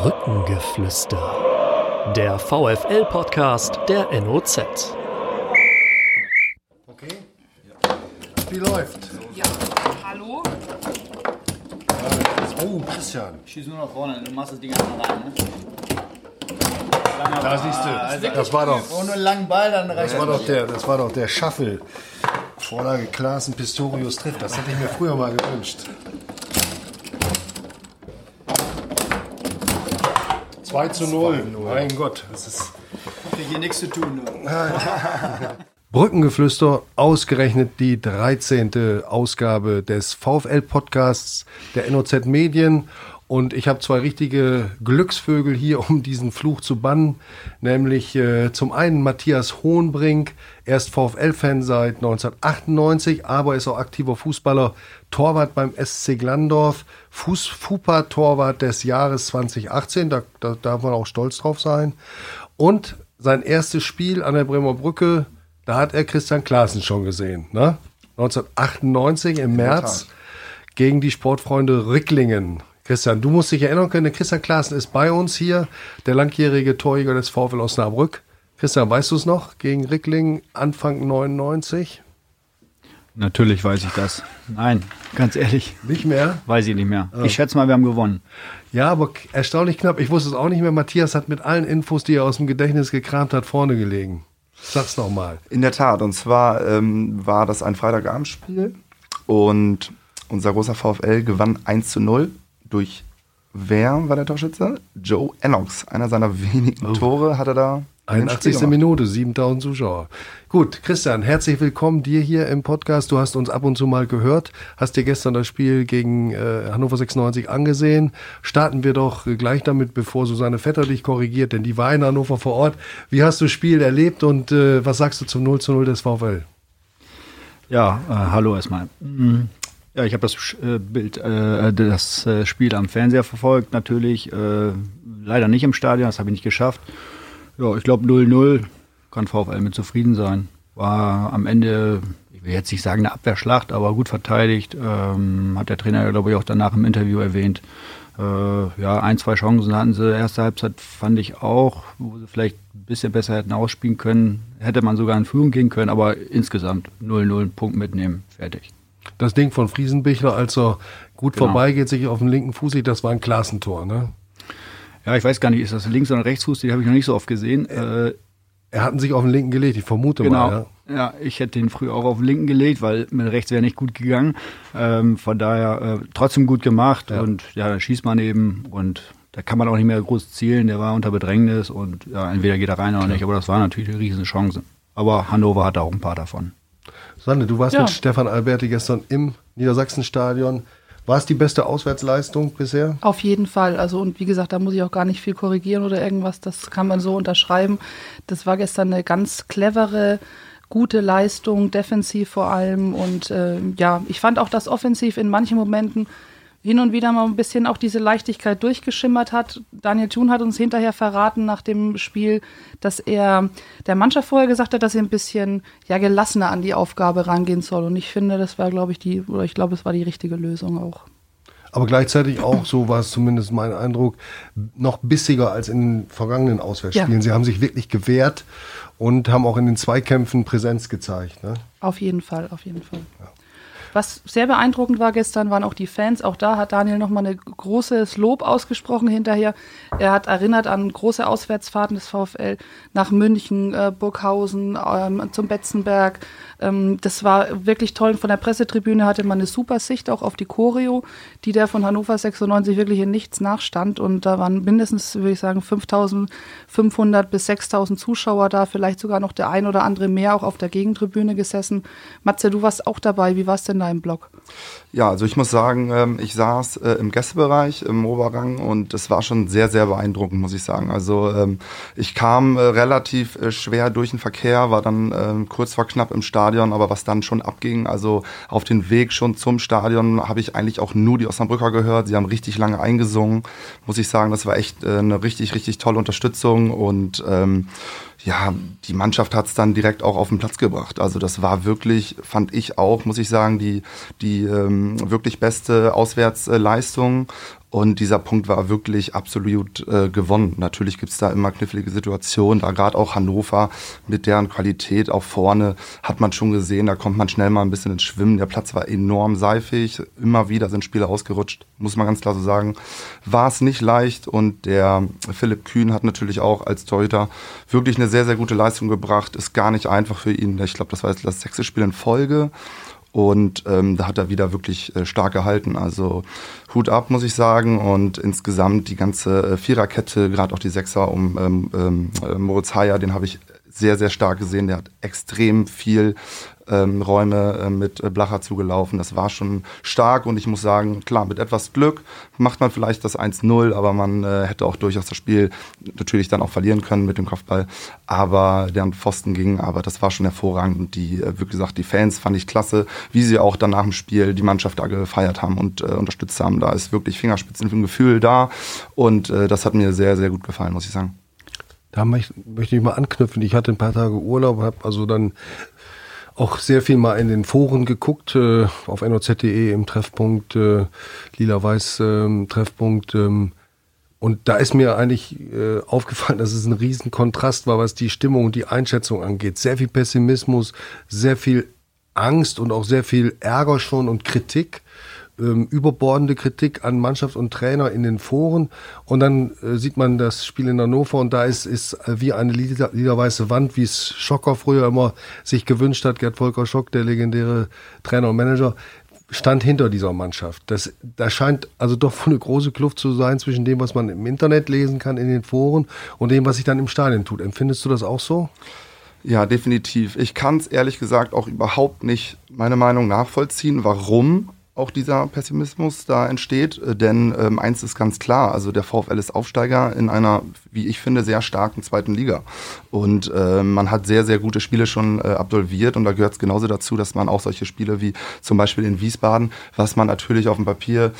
Brückengeflüster. Der VFL-Podcast der NOZ. Okay. Spiel läuft. Ja, hallo? Oh, Christian. Schieß nur nach vorne, du machst das Ding einfach rein, ne? Da siehst du. Das war doch, Ohne einen langen Ball, dann reicht das war doch der, das war doch der Shuffle. Vorlage Klaassen Pistorius trifft. Das hätte ich mir früher mal gewünscht. 2 zu 0. Mein Gott, das ist. hier nichts zu tun. Du. Brückengeflüster, ausgerechnet die 13. Ausgabe des VfL-Podcasts der NOZ Medien. Und ich habe zwei richtige Glücksvögel hier, um diesen Fluch zu bannen. Nämlich äh, zum einen Matthias Hohenbrink. Er ist VfL-Fan seit 1998, aber ist auch aktiver Fußballer, Torwart beim SC Glandorf, Fuß-Fupa-Torwart des Jahres 2018. Da, da darf man auch stolz drauf sein. Und sein erstes Spiel an der Bremer Brücke, da hat er Christian Klaassen schon gesehen. Ne? 1998 im März gegen die Sportfreunde Ricklingen. Christian, du musst dich erinnern können, Christian Klaassen ist bei uns hier, der langjährige Torjäger des VfL Osnabrück. Christian, weißt du es noch? Gegen Ricklingen Anfang 99? Natürlich weiß ich das. Nein, ganz ehrlich, Nicht mehr? weiß ich nicht mehr. Ich schätze mal, wir haben gewonnen. Ja, aber erstaunlich knapp. Ich wusste es auch nicht mehr. Matthias hat mit allen Infos, die er aus dem Gedächtnis gekramt hat, vorne gelegen. Sag's noch mal. In der Tat. Und zwar ähm, war das ein Freitagabendspiel und unser großer VfL gewann 1 zu 0 durch wer war der Torschütze? Joe Ennox. Einer seiner wenigen Tore hat er da. In dem 81. Spiel gemacht. Minute, 7000 Zuschauer. Gut, Christian, herzlich willkommen dir hier im Podcast. Du hast uns ab und zu mal gehört, hast dir gestern das Spiel gegen äh, Hannover 96 angesehen. Starten wir doch gleich damit, bevor Susanne Vetter dich korrigiert, denn die war in Hannover vor Ort. Wie hast du das Spiel erlebt und äh, was sagst du zum 0 zu 0 des VfL? Ja, äh, hallo erstmal. Mhm. Ja, ich habe das äh, Bild, äh, das äh, Spiel am Fernseher verfolgt, natürlich. Äh, leider nicht im Stadion, das habe ich nicht geschafft. Ja, ich glaube 0-0 kann VfL mit zufrieden sein. War am Ende, ich will jetzt nicht sagen eine Abwehrschlacht, aber gut verteidigt. Ähm, hat der Trainer, glaube ich, auch danach im Interview erwähnt. Äh, ja, ein, zwei Chancen hatten sie. Erste Halbzeit fand ich auch, wo sie vielleicht ein bisschen besser hätten ausspielen können. Hätte man sogar in Führung gehen können, aber insgesamt 0-0 Punkt mitnehmen. Fertig. Das Ding von Friesenbichler, als er gut Genau. vorbeigeht, sich auf den linken Fuß sieht, das war ein Klassentor. Ne? Ja, ich weiß gar nicht, ist das links oder Rechtsfuß? Die habe ich noch nicht so oft gesehen. Äh, Er hat ihn sich auf den linken gelegt, ich vermute genau. mal. Ja. Ja, ich hätte den früher auch auf den linken gelegt, weil mit rechts wäre nicht gut gegangen. Ähm, von daher äh, trotzdem gut gemacht Ja. und ja, dann schießt man eben und da kann man auch nicht mehr groß zielen. Der war unter Bedrängnis und ja, entweder geht er rein oder nicht. Aber das war natürlich eine riesen Chance. Aber Hannover hatte auch ein paar davon. Sanne, du warst Ja. mit Stefan Alberti gestern im Niedersachsenstadion. War es die beste Auswärtsleistung bisher? Auf jeden Fall. Also, und wie gesagt, da muss ich auch gar nicht viel korrigieren oder irgendwas. Das kann man so unterschreiben. Das war gestern eine ganz clevere, gute Leistung, defensiv vor allem. Und äh, ja, ich fand auch, dass offensiv in manchen Momenten hin und wieder mal ein bisschen auch diese Leichtigkeit durchgeschimmert hat. Daniel Thun hat uns hinterher verraten nach dem Spiel, dass er der Mannschaft vorher gesagt hat, dass er ein bisschen ja, gelassener an die Aufgabe rangehen soll. Und ich finde, das war, glaube ich, die, oder ich glaube, es war die richtige Lösung auch. Aber gleichzeitig auch, so war es zumindest mein Eindruck, noch bissiger als in den vergangenen Auswärtsspielen. Ja. Sie haben sich wirklich gewehrt und haben auch in den Zweikämpfen Präsenz gezeigt. Ne? Auf jeden Fall, auf jeden Fall. Was sehr beeindruckend war gestern, waren auch die Fans. Auch da hat Daniel nochmal ein großes Lob ausgesprochen hinterher. Er hat erinnert an große Auswärtsfahrten des VfL nach München, äh, Burghausen, ähm, zum Betzenberg. Ähm, das war wirklich toll. Von der Pressetribüne hatte man eine super Sicht auch auf die Choreo, die der von Hannover 96 wirklich in nichts nachstand. Und da waren mindestens, würde ich sagen, 5500 bis 6000 Zuschauer da, vielleicht sogar noch der ein oder andere mehr auch auf der Gegentribüne gesessen. Matze, du warst auch dabei. Wie war es denn da im Blog? Ja, also ich muss sagen, ähm, ich saß äh, im Gästebereich im Oberrang und es war schon sehr, sehr beeindruckend, muss ich sagen. Also ähm, ich kam äh, relativ äh, schwer durch den Verkehr, war dann ähm, kurz vor knapp im Stadion, aber was dann schon abging, also auf den Weg schon zum Stadion habe ich eigentlich auch nur die Osnabrücker gehört. Sie haben richtig lange eingesungen, muss ich sagen. Das war echt eine richtig, richtig tolle Unterstützung und ja, die Mannschaft hat es dann direkt auch auf den Platz gebracht. Also das war wirklich, fand ich auch, muss ich sagen, die, die ähm, wirklich beste Auswärtsleistung. Und dieser Punkt war wirklich absolut äh, gewonnen. Natürlich gibt es da immer knifflige Situationen, da gerade auch Hannover mit deren Qualität auch vorne hat man schon gesehen, da kommt man schnell mal ein bisschen ins Schwimmen. Der Platz war enorm seifig, immer wieder sind Spiele ausgerutscht, muss man ganz klar so sagen. War es nicht leicht und der Philipp Kühn hat natürlich auch als Torhüter wirklich eine sehr, sehr gute Leistung gebracht. Ist gar nicht einfach für ihn. Ich glaube, das war jetzt das sechste Spiel in Folge. Und ähm, da hat er wieder wirklich äh, stark gehalten. Also Hut ab, muss ich sagen. Und insgesamt die ganze äh, Viererkette, gerade auch die Sechser um ähm, ähm, äh, Moritz Heyer, den habe ich sehr, sehr stark gesehen. Der hat extrem viel ähm, Räume äh, mit Blacher zugelaufen. Das war schon stark und ich muss sagen, klar, mit etwas Glück macht man vielleicht das 1-0, aber man äh, hätte auch durchaus das Spiel natürlich dann auch verlieren können mit dem Kopfball. Aber der an Pfosten ging, aber das war schon hervorragend und die, äh, wie gesagt, die Fans fand ich klasse, wie sie auch dann nach dem Spiel die Mannschaft da gefeiert haben und äh, unterstützt haben. Da ist wirklich Fingerspitzen im Gefühl da und äh, das hat mir sehr, sehr gut gefallen, muss ich sagen. Da möchte ich mal anknüpfen. Ich hatte ein paar Tage Urlaub, habe also dann auch sehr viel mal in den Foren geguckt, äh, auf noz.de im Treffpunkt, äh, lila-weiß äh, Treffpunkt. Ähm, und da ist mir eigentlich äh, aufgefallen, dass es ein riesen Kontrast war, was die Stimmung und die Einschätzung angeht. Sehr viel Pessimismus, sehr viel Angst und auch sehr viel Ärger schon und Kritik ähm, überbordende Kritik an Mannschaft und Trainer in den Foren. Und dann äh, sieht man das Spiel in Hannover und da ist, ist äh, wie eine lieder, liederweiße Wand, wie es Schocker früher immer sich gewünscht hat, Gerd Volker Schock, der legendäre Trainer und Manager, stand hinter dieser Mannschaft. Das, da scheint also doch eine große Kluft zu sein zwischen dem, was man im Internet lesen kann, in den Foren und dem, was sich dann im Stadion tut. Empfindest du das auch so? Ja, definitiv. Ich kann es ehrlich gesagt auch überhaupt nicht meine Meinung nachvollziehen, warum auch dieser Pessimismus da entsteht. Äh, denn ähm, eins ist ganz klar, also der VfL ist Aufsteiger in einer, wie ich finde, sehr starken zweiten Liga. Und äh, man hat sehr, sehr gute Spiele schon äh, absolviert und da gehört es genauso dazu, dass man auch solche Spiele wie zum Beispiel in Wiesbaden, was man natürlich auf dem Papier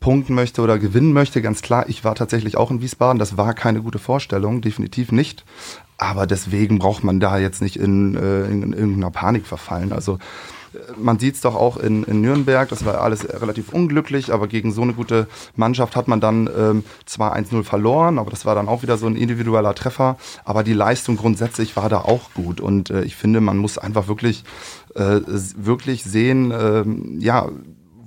punkten möchte oder gewinnen möchte, ganz klar. Ich war tatsächlich auch in Wiesbaden. Das war keine gute Vorstellung, definitiv nicht. Aber deswegen braucht man da jetzt nicht in, äh, in, in irgendeiner Panik verfallen. Also man sieht es doch auch in, in, Nürnberg, das war alles relativ unglücklich, aber gegen so eine gute Mannschaft hat man dann ähm, zwar 1-0 verloren, aber das war dann auch wieder so ein individueller Treffer, aber die Leistung grundsätzlich war da auch gut und äh, ich finde, man muss einfach wirklich, äh, wirklich sehen, äh, ja,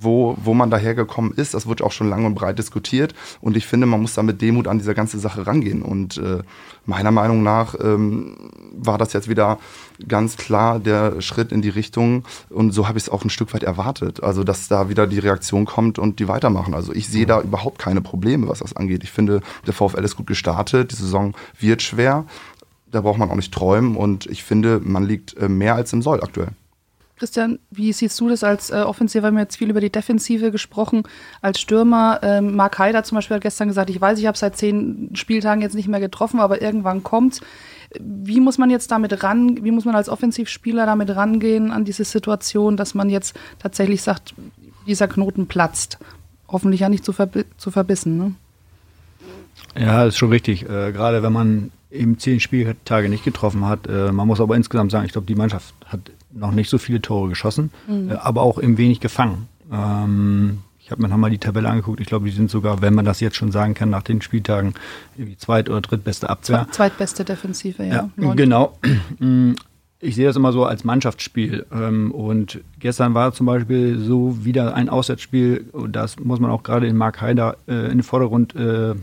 wo, wo man dahergekommen ist. Das wird auch schon lang und breit diskutiert. Und ich finde, man muss da mit Demut an diese ganze Sache rangehen. Und äh, meiner Meinung nach ähm, war das jetzt wieder ganz klar der Schritt in die Richtung. Und so habe ich es auch ein Stück weit erwartet. Also, dass da wieder die Reaktion kommt und die weitermachen. Also, ich sehe da überhaupt keine Probleme, was das angeht. Ich finde, der VfL ist gut gestartet. Die Saison wird schwer. Da braucht man auch nicht träumen. Und ich finde, man liegt äh, mehr als im Soll aktuell. Christian, wie siehst du das als äh, Offensive? Wir haben jetzt viel über die Defensive gesprochen. Als Stürmer, ähm, Mark Haider zum Beispiel hat gestern gesagt, ich weiß, ich habe seit zehn Spieltagen jetzt nicht mehr getroffen, aber irgendwann kommt's. Wie muss man jetzt damit ran, wie muss man als Offensivspieler damit rangehen an diese Situation, dass man jetzt tatsächlich sagt, dieser Knoten platzt? Hoffentlich ja nicht zu, verbi zu verbissen, ne? Ja, ist schon richtig. Äh, gerade wenn man eben zehn Spieltage nicht getroffen hat. Äh, man muss aber insgesamt sagen, ich glaube, die Mannschaft hat noch nicht so viele Tore geschossen, mhm. äh, aber auch eben wenig gefangen. Ähm, ich habe mir nochmal die Tabelle angeguckt. Ich glaube, die sind sogar, wenn man das jetzt schon sagen kann, nach den Spieltagen die zweit- oder drittbeste Abwehr. Zweitbeste Defensive, ja. ja genau. Ich sehe das immer so als Mannschaftsspiel. Ähm, und gestern war zum Beispiel so wieder ein Auswärtsspiel, das muss man auch gerade in Mark Heider äh, in den Vordergrund äh,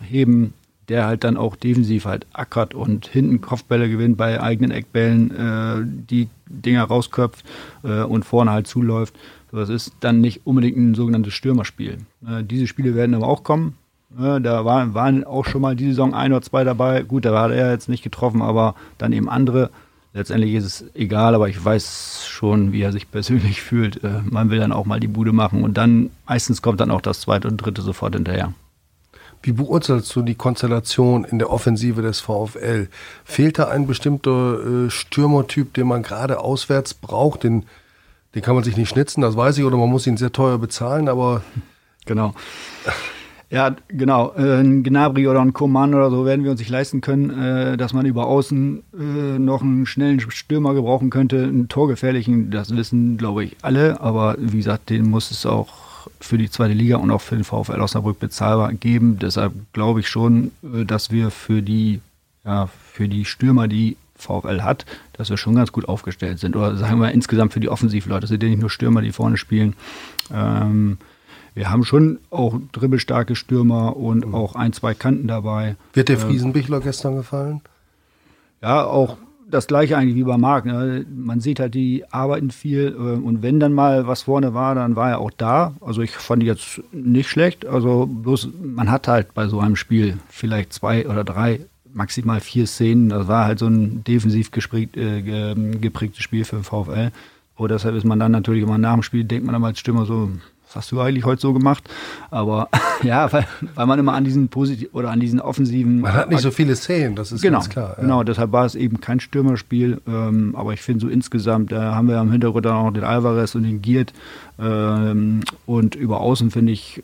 heben der halt dann auch defensiv halt ackert und hinten Kopfbälle gewinnt bei eigenen Eckbällen, äh, die Dinger rausköpft äh, und vorne halt zuläuft. Das ist dann nicht unbedingt ein sogenanntes Stürmerspiel. Äh, diese Spiele werden aber auch kommen. Äh, da waren, waren auch schon mal die Saison ein oder zwei dabei. Gut, da hat er jetzt nicht getroffen, aber dann eben andere. Letztendlich ist es egal, aber ich weiß schon, wie er sich persönlich fühlt. Äh, man will dann auch mal die Bude machen und dann meistens kommt dann auch das zweite und dritte sofort hinterher. Wie beurteilst du die Konstellation in der Offensive des VfL? Fehlt da ein bestimmter äh, Stürmertyp, den man gerade auswärts braucht? Den, den kann man sich nicht schnitzen, das weiß ich, oder man muss ihn sehr teuer bezahlen, aber. Genau. Ja, genau. Ein Gnabry oder ein Coman oder so werden wir uns nicht leisten können, äh, dass man über außen äh, noch einen schnellen Stürmer gebrauchen könnte, einen torgefährlichen, das wissen, glaube ich, alle. Aber wie gesagt, den muss es auch auch für die zweite Liga und auch für den VfL Osnabrück bezahlbar geben. Deshalb glaube ich schon, äh, dass wir für die, ja, für die Stürmer, die VfL hat, dass wir schon ganz gut aufgestellt sind. Oder sagen wir insgesamt für die Offensivleute. Das sind ja nicht nur Stürmer, die vorne spielen. Ähm, wir haben schon auch dribbelstarke Stürmer und Mhm. auch ein, zwei Kanten dabei. Wird der Friesenbichler gestern gefallen? Ja, auch das gleiche eigentlich wie bei Marc. Ne? Man sieht halt, die arbeiten viel äh, und wenn dann mal was vorne war, dann war er auch da. Also ich fand die jetzt nicht schlecht. Also bloß, man hat halt bei so einem Spiel vielleicht zwei oder drei, maximal vier Szenen. Das war halt so ein defensiv gesprägt, äh, ge- geprägtes Spiel für den VfL. Und deshalb ist man dann natürlich immer nach dem Spiel, denkt man dann als Stürmer so, was hast du eigentlich heute so gemacht? Aber ja, weil, weil man immer an diesen positiv oder an diesen offensiven Man hat nicht so viele Szenen, das ist Genau, ganz klar. ja. genau, deshalb war es eben kein Stürmerspiel. Ähm, aber ich finde so insgesamt, da haben wir im Hintergrund dann auch den Alvarez und den Giert. Ähm, und über Außen, finde ich,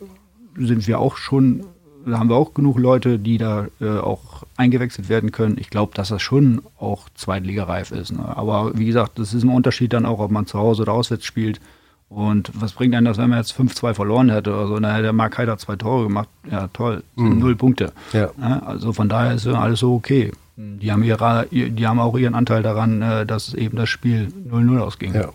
sind wir auch schon, da haben wir auch genug Leute, die da äh, auch eingewechselt werden können. Ich glaube, dass das schon auch zweitligareif ist. Ne? Aber wie gesagt, das ist ein Unterschied dann auch, ob man zu Hause oder auswärts spielt. Und was bringt einem das, wenn man jetzt 5-2 verloren hätte oder so? Dann hätte der Mark Heider zwei Tore gemacht. Ja, toll. Sind Null Punkte. Ja. Also von daher ist alles so okay. Die haben, ihre, die haben auch ihren Anteil daran, äh, dass eben das Spiel 0-0 ausging. Ja.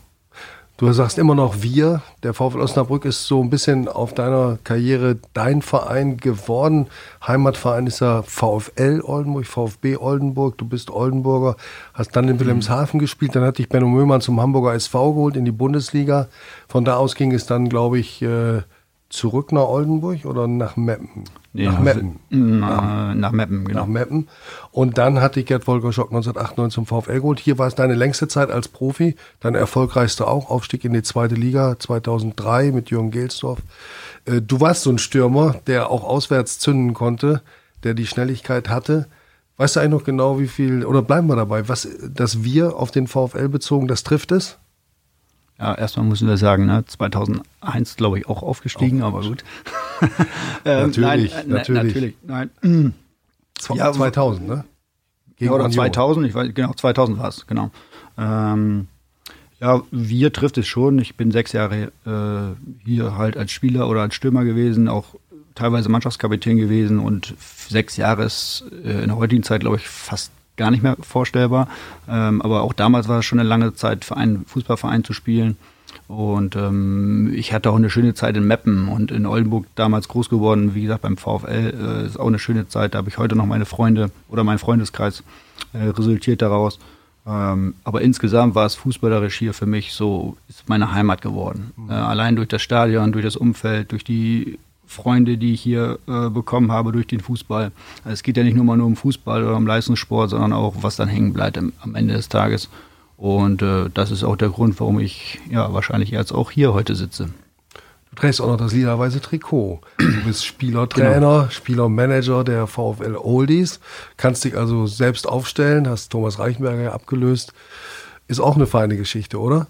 Du sagst immer noch wir. Der VfL Osnabrück ist so ein bisschen auf deiner Karriere dein Verein geworden. Heimatverein ist ja VfL Oldenburg, VfB Oldenburg. Du bist Oldenburger, hast dann in Wilhelmshaven gespielt. Dann hat dich Benno Möhmann zum Hamburger SV geholt in die Bundesliga. Von da aus ging es dann, glaube ich, äh, zurück nach Oldenburg oder nach Meppen? Nee, nach Meppen. Nach, nach Meppen, genau. nach Meppen. Und dann hatte ich Gerd Volker Schock 1998 zum VfL geholt. Hier war es deine längste Zeit als Profi, deine erfolgreichste auch, Aufstieg in die zweite Liga 2003 mit Jürgen Gelsdorf. Äh, Du warst so ein Stürmer, der auch auswärts zünden konnte, der die Schnelligkeit hatte. Weißt du eigentlich noch genau, wie viel, oder bleiben wir dabei, was das wir auf den VfL bezogen, das trifft es? Ja, erstmal müssen wir sagen, ne, 2001 glaube ich auch aufgestiegen, aber gut. Ähm, Natürlich, nein, äh, natürlich. Nein, nein. Zw- Ja, 2000, ne? Gegen Ja, oder Union. 2000, ich weiß, genau, 2000 war es, genau. Ähm, ja, wir trifft es schon. Ich bin sechs Jahre äh, hier halt als Spieler oder als Stürmer gewesen, auch teilweise Mannschaftskapitän gewesen und sechs Jahre ist äh, in der heutigen Zeit, glaube ich, fast gar nicht mehr vorstellbar. Ähm, aber auch damals war es schon eine lange Zeit, für einen Fußballverein zu spielen. Und ähm, ich hatte auch eine schöne Zeit in Meppen und in Oldenburg damals groß geworden. Wie gesagt, beim VfL äh, ist auch eine schöne Zeit. Da habe ich heute noch meine Freunde oder mein Freundeskreis äh, resultiert daraus. Ähm, aber insgesamt war es fußballerisch hier für mich so, ist meine Heimat geworden. Äh, allein durch das Stadion, durch das Umfeld, durch die Freunde, die ich hier äh, bekommen habe durch den Fußball. Also es geht ja nicht nur mal nur um Fußball oder um Leistungssport, sondern auch, was dann hängen bleibt am, am Ende des Tages. Und äh, das ist auch der Grund, warum ich ja wahrscheinlich jetzt auch hier heute sitze. Du trägst auch noch das lila-weiße Trikot. Du bist Spielertrainer, Spielermanager der VfL Oldies. Kannst dich also selbst aufstellen, hast Thomas Reichenberger ja abgelöst. Ist auch eine feine Geschichte, oder?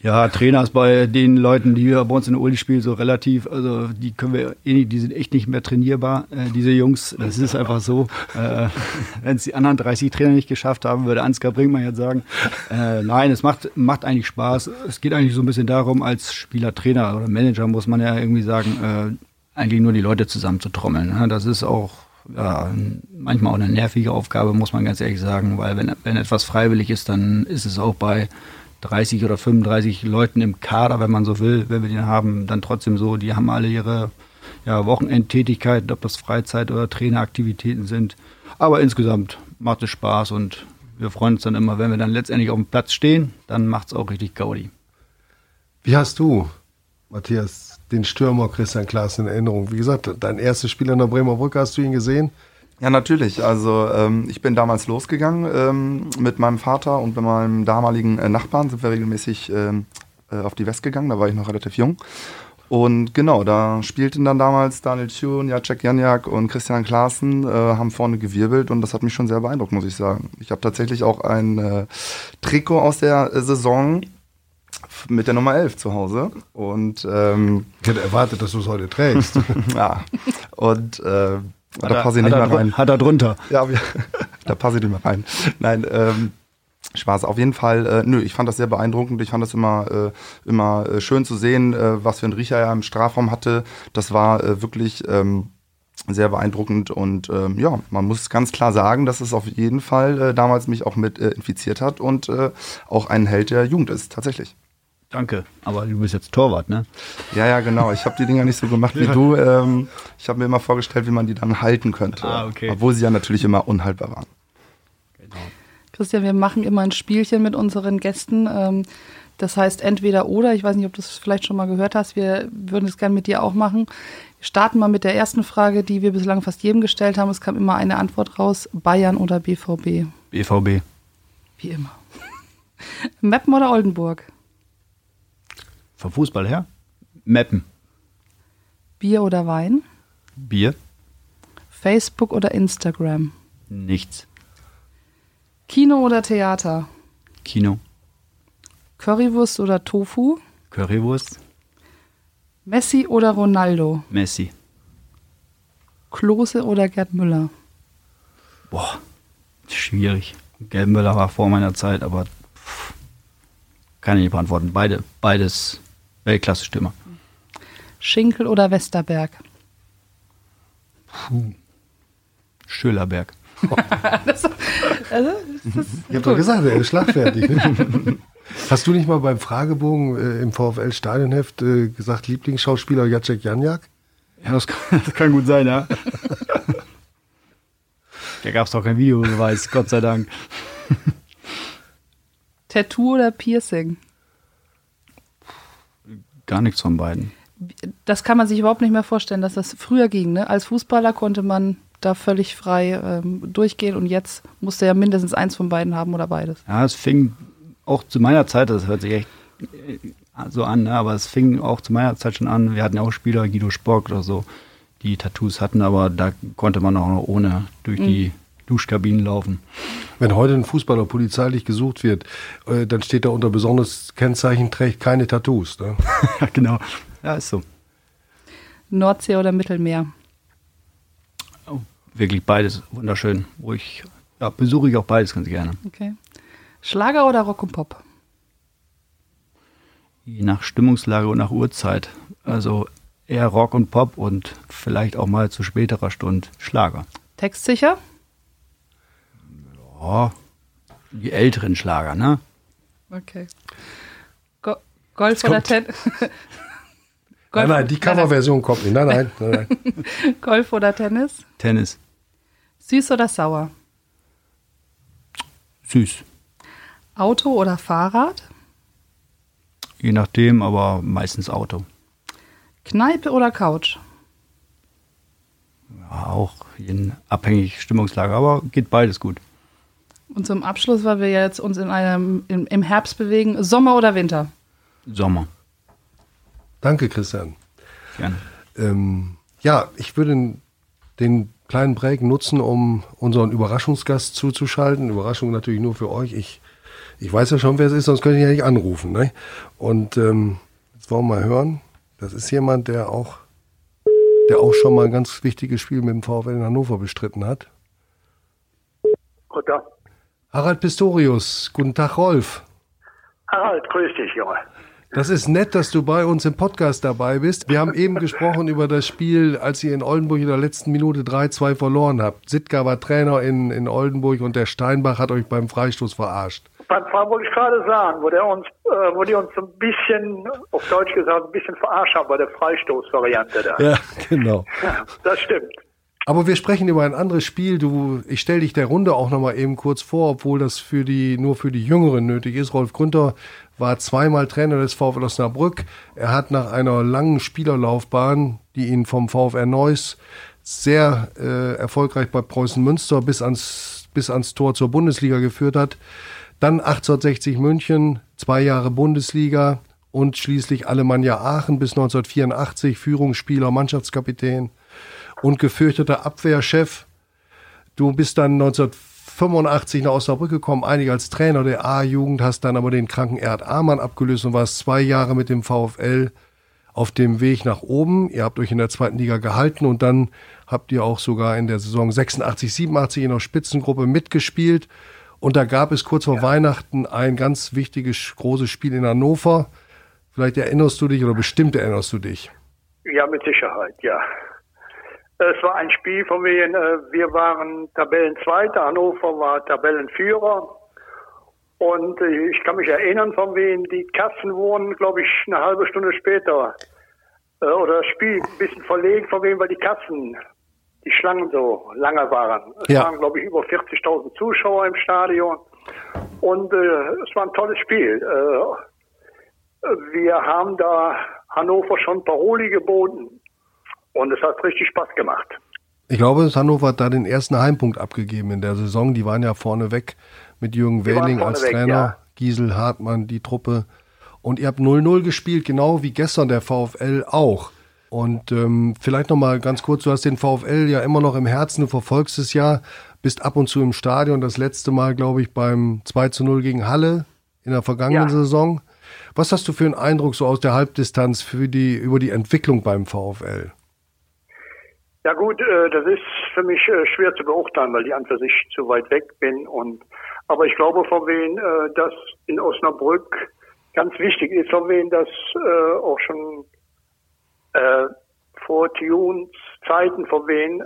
Ja, Trainer ist bei den Leuten, die wir bei uns in der Uli spielen, so relativ, also die können wir eh nicht, die sind echt nicht mehr trainierbar, äh, diese Jungs. Das ist einfach so. Äh, Wenn es die anderen 30 Trainer nicht geschafft haben, würde Ansgar Brinkmann jetzt sagen. Äh, nein, es macht, macht eigentlich Spaß. Es geht eigentlich so ein bisschen darum, als Spieler, Trainer oder Manager muss man ja irgendwie sagen, äh, eigentlich nur die Leute zusammenzutrommeln. Ne? Das ist auch ja, manchmal auch eine nervige Aufgabe, muss man ganz ehrlich sagen, weil wenn, wenn etwas freiwillig ist, dann ist es auch bei 30 oder 35 Leuten im Kader, wenn man so will, wenn wir den haben, dann trotzdem so, die haben alle ihre ja, Wochenendtätigkeiten, ob das Freizeit- oder Traineraktivitäten sind. Aber insgesamt macht es Spaß und wir freuen uns dann immer, wenn wir dann letztendlich auf dem Platz stehen, dann macht es auch richtig Gaudi. Wie hast du, Matthias, den Stürmer Christian Klaas in Erinnerung? Wie gesagt, dein erstes Spiel an der Bremer Brücke, hast du ihn gesehen? Ja, natürlich. Also ähm, ich bin damals losgegangen ähm, mit meinem Vater und mit meinem damaligen äh, Nachbarn sind wir regelmäßig ähm, äh, auf die West gegangen. Da war ich noch relativ jung. Und genau, da spielten dann damals Daniel Thun, Jacek Janjak und Christian Klaassen, äh, haben vorne gewirbelt und das hat mich schon sehr beeindruckt, muss ich sagen. Ich habe tatsächlich auch ein äh, Trikot aus der äh, Saison mit der Nummer 11 zu Hause und ähm, Ich hätte erwartet, dass du es heute trägst. ja, und äh, da er- passe ich nicht hat, mehr rein. hat er drunter. Ja, da passe ich nicht mehr rein. Nein, ähm, Spaß. Auf jeden Fall, äh, nö, ich fand das sehr beeindruckend. Ich fand das immer, äh, immer äh, schön zu sehen, äh, was für ein Riecher er im Strafraum hatte. Das war äh, wirklich ähm, sehr beeindruckend und ähm, ja, man muss ganz klar sagen, dass es auf jeden Fall äh, damals mich auch mit infiziert hat und auch ein Held der Jugend ist, tatsächlich. Danke, aber du bist jetzt Torwart, ne? Ja, ja, genau. Ich habe die Dinger nicht so gemacht wie du. Ähm, ich habe mir immer vorgestellt, wie man die dann halten könnte. Ah, okay. Obwohl sie ja natürlich immer unhaltbar waren. Christian, wir machen immer ein Spielchen mit unseren Gästen. Ähm, das heißt entweder oder. Ich weiß nicht, ob du es vielleicht schon mal gehört hast. Wir würden es gerne mit dir auch machen. Wir starten mal mit der ersten Frage, die wir bislang fast jedem gestellt haben. Es kam immer eine Antwort raus: Bayern oder BVB? BVB. Wie immer. Meppen oder Oldenburg? Vom Fußball her? Meppen. Bier oder Wein? Bier? Facebook oder Instagram? Nichts. Kino oder Theater? Kino? Currywurst oder Tofu? Currywurst? Messi oder Ronaldo? Messi. Klose oder Gerd Müller? Boah, schwierig. Gelbmüller war vor meiner Zeit, aber pff, kann ich nicht beantworten. Beide, beides Weltklasse-Stürmer. Schinkel oder Westerberg? Schölerberg. Also, Ich habe doch gesagt, er ist schlagfertig. Hast du nicht mal beim Fragebogen äh, im VfL Stadionheft äh, gesagt, Lieblingsschauspieler Jacek Janjak? Ja, das kann, das kann gut sein, ja. da gab es doch kein Videobeweis, Gott sei Dank. Tattoo oder Piercing? Gar nichts von beiden. Das kann man sich überhaupt nicht mehr vorstellen, dass das früher ging. Ne? Als Fußballer konnte man da völlig frei ähm, durchgehen und jetzt musste er mindestens eins von beiden haben oder beides. Ja, es fing auch zu meiner Zeit, das hört sich echt äh, so an, ne? aber es fing auch zu meiner Zeit schon an. Wir hatten ja auch Spieler, Guido Spock oder so, die Tattoos hatten, aber da konnte man auch noch ohne durch die Duschkabinen laufen. Wenn heute ein Fußballer polizeilich gesucht wird, äh, dann steht da unter besonderes Kennzeichen, trägt keine Tattoos. Ne? genau. Ja, ist so. Nordsee oder Mittelmeer? Wirklich beides wunderschön. Wo ich, ja, besuche ich auch beides ganz gerne. Okay. Schlager oder Rock und Pop? Je nach Stimmungslage und nach Uhrzeit. Also eher Rock und Pop und vielleicht auch mal zu späterer Stunde Schlager. Textsicher? Oh, die älteren Schlager, ne? Okay. Go Golf oder. Tennis? Nein, nein, die Coverversion kommt nicht. Nein, nein, nein, nein. Golf oder Tennis? Tennis. Süß oder sauer? Süß. Auto oder Fahrrad? Je nachdem, aber meistens Auto. Kneipe oder Couch? Ja, auch in abhängig Stimmungslage, aber geht beides gut. Und zum Abschluss, weil wir jetzt uns in einem, im, im Herbst bewegen, Sommer oder Winter? Sommer. Danke, Christian. Gerne. Ähm, ja, ich würde den kleinen Break nutzen, um unseren Überraschungsgast zuzuschalten. Überraschung natürlich nur für euch. Ich, ich weiß ja schon, wer es ist, sonst könnte ich ja nicht anrufen. Ne? Und ähm, jetzt wollen wir mal hören. Das ist jemand, der auch, der auch schon mal ein ganz wichtiges Spiel mit dem VfL in Hannover bestritten hat. Guten Tag. Harald Pistorius, guten Tag, Rolf. Harald, grüß dich, Junge. Das ist nett, dass du bei uns im Podcast dabei bist. Wir haben eben gesprochen über das Spiel, als ihr in Oldenburg in der letzten Minute 3-2 verloren habt. Sitka war Trainer in, in Oldenburg und der Steinbach hat euch beim Freistoß verarscht. Beim Fall wollte ich gerade sagen, wo, der uns, äh, wo die uns so ein bisschen, auf Deutsch gesagt, ein bisschen verarscht haben bei der Freistoßvariante da. Ja, genau. Das stimmt. Aber wir sprechen über ein anderes Spiel. Du, ich stelle dich der Runde auch noch mal eben kurz vor, obwohl das für die, nur für die Jüngeren nötig ist. Rolf Grünter war zweimal Trainer des VfL Osnabrück. Er hat nach einer langen Spielerlaufbahn, die ihn vom VfR Neuss sehr äh, erfolgreich bei Preußen Münster bis ans, bis ans Tor zur Bundesliga geführt hat. Dann 1860 München, zwei Jahre Bundesliga und schließlich Alemannia Aachen bis 1984, Führungsspieler, Mannschaftskapitän und gefürchteter Abwehrchef. Du bist dann 1985 nach Osnabrück gekommen, einige als Trainer der A-Jugend, hast dann aber den kranken Erd Amann abgelöst und warst zwei Jahre mit dem VfL auf dem Weg nach oben. Ihr habt euch in der zweiten Liga gehalten und dann habt ihr auch sogar in der Saison 86, 87 in der Spitzengruppe mitgespielt Und da gab es kurz vor Weihnachten ein ganz wichtiges, großes Spiel in Hannover. Vielleicht erinnerst du dich oder bestimmt erinnerst du dich. Ja, mit Sicherheit, ja. Es war ein Spiel von wegen, äh, wir waren Tabellenzweiter, Hannover war Tabellenführer. Und äh, ich kann mich erinnern, von wegen die Kassen wurden, glaube ich, eine halbe Stunde später äh, oder das Spiel ein bisschen verlegt, von wegen, weil die Kassen, die Schlangen so lange waren. Es Ja. waren, glaube ich, über 40.000 Zuschauer im Stadion. Und äh, es war ein tolles Spiel. Äh, wir haben da Hannover schon Paroli geboten. Und es hat richtig Spaß gemacht. Ich glaube, das Hannover hat da den ersten Heimpunkt abgegeben in der Saison. Die waren ja vorne weg mit Jürgen Wehling als vorneweg, Trainer, ja. Giesel Hartmann, die Truppe. Und ihr habt 0-0 gespielt, genau wie gestern der VfL auch. Und ähm, vielleicht noch mal ganz kurz, du hast den VfL ja immer noch im Herzen, du verfolgst es ja, bist ab und zu im Stadion. Das letzte Mal, glaube ich, beim 2 zu 0 gegen Halle in der vergangenen Ja. Saison. Was hast du für einen Eindruck so aus der Halbdistanz für die, über die Entwicklung beim VfL? Ja gut, äh, das ist für mich äh, schwer zu beurteilen, weil ich an für sich zu weit weg bin. Und aber ich glaube, von wen äh, das in Osnabrück ganz wichtig ist, von wen das auch schon vor Tunes Zeiten, von wen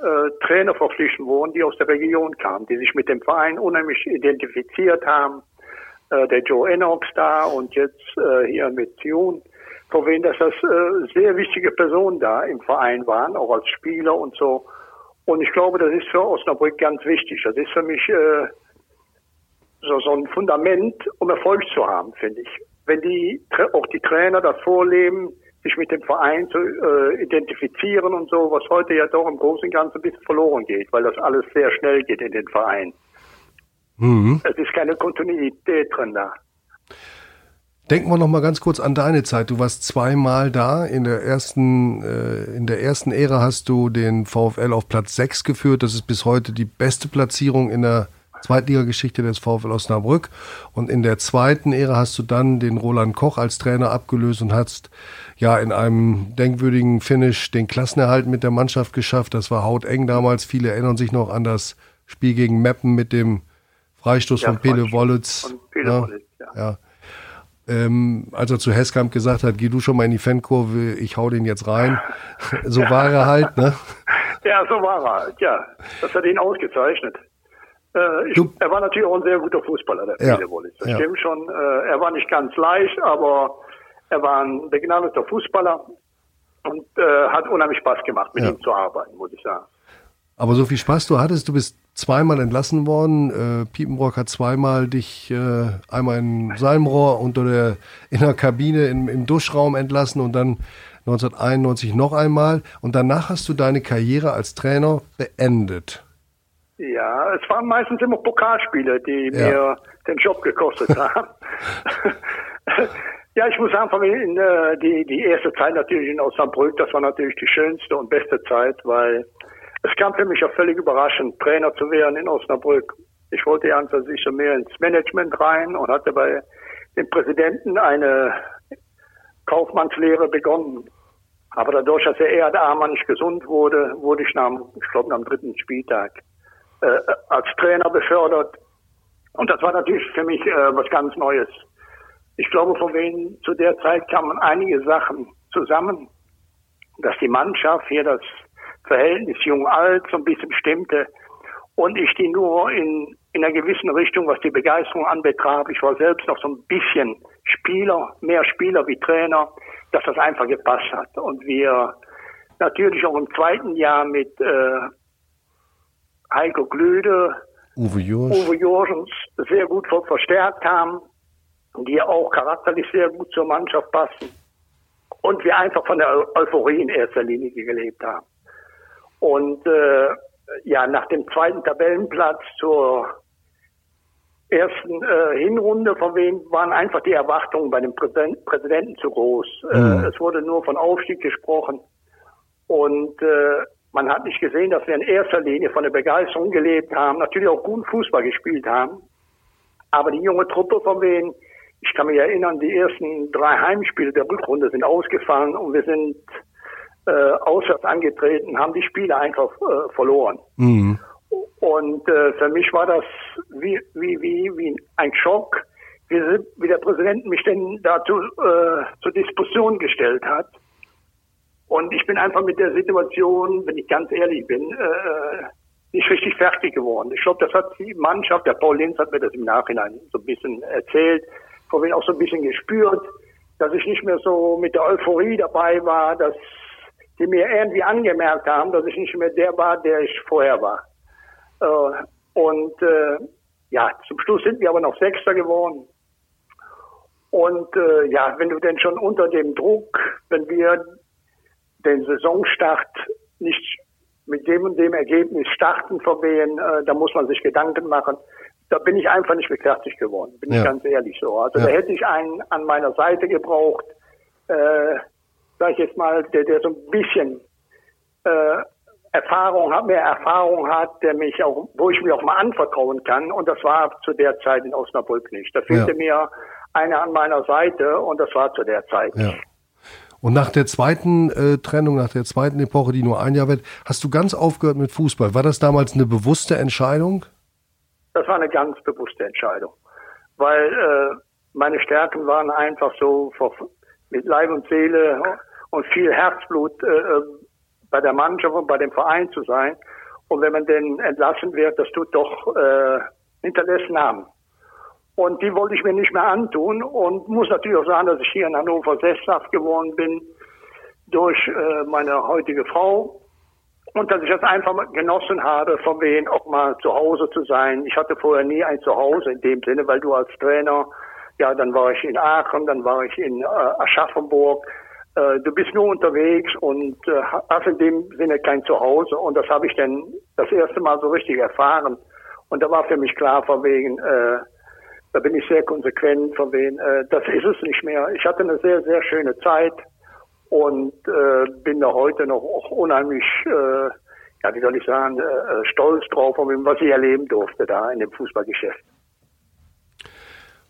Trainer verpflichten wurden, die aus der Region kamen, die sich mit dem Verein unheimlich identifiziert haben. Der Joe Enox da und jetzt hier mit Tune wen dass das äh, sehr wichtige Personen da im Verein waren, auch als Spieler und so. Und ich glaube, das ist für Osnabrück ganz wichtig. Das ist für mich äh, so, so ein Fundament, um Erfolg zu haben, finde ich. Wenn die auch die Trainer das vorleben, sich mit dem Verein zu äh, identifizieren und so, was heute ja doch im Großen und Ganzen ein bisschen verloren geht, weil das alles sehr schnell geht in den Verein. Mhm. Es ist keine Kontinuität drin da. Denken wir noch mal ganz kurz an deine Zeit. Du warst zweimal da. In der ersten, äh, in der ersten Ära hast du den VfL auf Platz 6 geführt. Das ist bis heute die beste Platzierung in der Zweitligageschichte des VfL Osnabrück. Und in der zweiten Ära hast du dann den Roland Koch als Trainer abgelöst und hast ja in einem denkwürdigen Finish den Klassenerhalt mit der Mannschaft geschafft. Das war hauteng damals. Viele erinnern sich noch an das Spiel gegen Meppen mit dem Freistoß Ja, von Pele Wollitz. von Pele Wollitz, ja. ja ähm, als er zu Hesskamp gesagt hat, geh du schon mal in die Fankurve, ich hau den jetzt rein. So war er halt, ne? Ja, so war er halt, ja. Das hat ihn ausgezeichnet. Äh, ich, er war natürlich auch ein sehr guter Fußballer, der Ja, Wollitz. Das ja. stimmt schon. Äh, er war nicht ganz leicht, aber er war ein begnadeter Fußballer und äh, hat unheimlich Spaß gemacht, mit Ja. ihm zu arbeiten, muss ich sagen. Aber so viel Spaß du hattest, du bist zweimal entlassen worden. Äh, Piepenbrock hat zweimal dich äh, einmal in Salmrohr unter der in der Kabine im, im Duschraum entlassen und dann 1991 noch einmal. Und danach hast du deine Karriere als Trainer beendet. Ja, es waren meistens immer Pokalspiele, die Ja. mir den Job gekostet haben. ja, ich muss sagen, äh, die, die erste Zeit natürlich in Osnabrück, das war natürlich die schönste und beste Zeit, weil es kam für mich ja völlig überraschend, Trainer zu werden in Osnabrück. Ich wollte ja an sich mehr ins Management rein und hatte bei dem Präsidenten eine Kaufmannslehre begonnen. Aber dadurch, dass der Erd Armer nicht gesund wurde, wurde ich nach, ich glaube, am dritten Spieltag äh, als Trainer befördert. Und das war natürlich für mich äh, was ganz Neues. Ich glaube, von wem zu der Zeit kamen einige Sachen zusammen, dass die Mannschaft hier das Verhältnis jung-alt so ein bisschen stimmte und ich die nur in, in einer gewissen Richtung, was die Begeisterung anbetraf, ich war selbst noch so ein bisschen Spieler, mehr Spieler wie Trainer, dass das einfach gepasst hat. Und wir natürlich auch im zweiten Jahr mit äh, Heiko Glöde, Uwe Jursch. Uwe Jorgens sehr gut ver- verstärkt haben, die auch charakterlich sehr gut zur Mannschaft passen. Und wir einfach von der Eu- Euphorie in erster Linie gelebt haben. Und äh, ja, nach dem zweiten Tabellenplatz zur ersten äh, Hinrunde, von wem waren einfach die Erwartungen bei dem Präsident, Präsidenten zu groß. Mhm. Äh, es wurde nur von Aufstieg gesprochen. Und äh, man hat nicht gesehen, dass wir in erster Linie von der Begeisterung gelebt haben, natürlich auch gut Fußball gespielt haben. Aber die junge Truppe von wem, ich kann mich erinnern, die ersten drei Heimspiele der Rückrunde sind ausgefallen und wir sind äh, auswärts angetreten, haben die Spiele einfach äh, verloren. Mhm. Und äh, für mich war das wie, wie, wie, wie ein Schock, wie, wie der Präsident mich denn dazu äh, zur Diskussion gestellt hat. Und ich bin einfach mit der Situation, wenn ich ganz ehrlich bin, äh, nicht richtig fertig geworden. Ich glaube, das hat die Mannschaft, der Paul Linz hat mir das im Nachhinein so ein bisschen erzählt, vorhin auch so ein bisschen gespürt, dass ich nicht mehr so mit der Euphorie dabei war, dass die mir irgendwie angemerkt haben, dass ich nicht mehr der war, der ich vorher war. Äh, und äh, ja, zum Schluss sind wir aber noch Sechster geworden. Und äh, ja, wenn du denn schon unter dem Druck, wenn wir den Saisonstart nicht mit dem und dem Ergebnis starten verwehen, äh, da muss man sich Gedanken machen. Da bin ich einfach nicht mit fertig geworden, bin Ja. ich ganz ehrlich so. Also Ja. da hätte ich einen an meiner Seite gebraucht, äh, sag ich jetzt mal, der, der so ein bisschen äh, Erfahrung hat, mehr Erfahrung hat, der mich auch, wo ich mir auch mal anvertrauen kann. Und das war zu der Zeit in Osnabrück nicht. Da fehlte Ja. mir einer an meiner Seite und das war zu der Zeit. Ja. Und nach der zweiten äh, Trennung, nach der zweiten Epoche, die nur ein Jahr wird, hast du ganz aufgehört mit Fußball. War das damals eine bewusste Entscheidung? Das war eine ganz bewusste Entscheidung, weil äh, meine Stärken waren einfach so mit Leib und Seele und viel Herzblut äh, äh, bei der Mannschaft und bei dem Verein zu sein. Und wenn man denn entlassen wird, das tut doch äh, hinterlässt Namen. Und die wollte ich mir nicht mehr antun und muss natürlich auch sagen, dass ich hier in Hannover sesshaft geworden bin durch äh, meine heutige Frau und dass ich das einfach genossen habe, von wem auch mal zu Hause zu sein. Ich hatte vorher nie ein Zuhause in dem Sinne, weil du als Trainer, ja, dann war ich in Aachen, dann war ich in äh, Aschaffenburg. Äh, du bist nur unterwegs und äh, hast in dem Sinne kein Zuhause. Und das habe ich dann das erste Mal so richtig erfahren. Und da war für mich klar, von wegen, äh, da bin ich sehr konsequent, von wegen, äh, das ist es nicht mehr. Ich hatte eine sehr, sehr schöne Zeit und äh, bin da heute noch unheimlich, äh, ja, wie soll ich sagen, äh, stolz drauf, was ich erleben durfte da in dem Fußballgeschäft.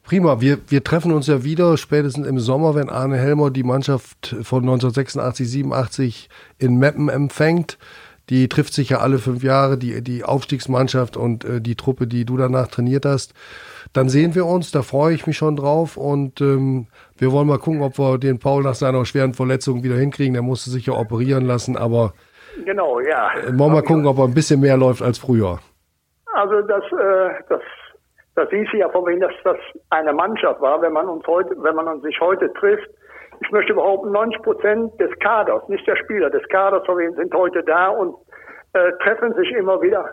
Prima, wir, wir treffen uns ja wieder spätestens im Sommer, wenn Arne Helmer die Mannschaft von 1986, 87 in Meppen empfängt. Die trifft sich ja alle fünf Jahre, die, die Aufstiegsmannschaft und äh, die Truppe, die du danach trainiert hast. Dann sehen wir uns, da freue ich mich schon drauf und ähm, wir wollen mal gucken, ob wir den Paul nach seiner schweren Verletzung wieder hinkriegen. Der musste sich ja operieren lassen, aber Genau, ja. äh, wollen wir mal gucken, ob er ein bisschen mehr läuft als früher. Also das, äh, das, das hieß ja von wem, dass das eine Mannschaft war, wenn man uns heute, wenn man uns sich heute trifft. Ich möchte behaupten, 90 Prozent des Kaders, nicht der Spieler, des Kaders von wem sind heute da und äh, treffen sich immer wieder.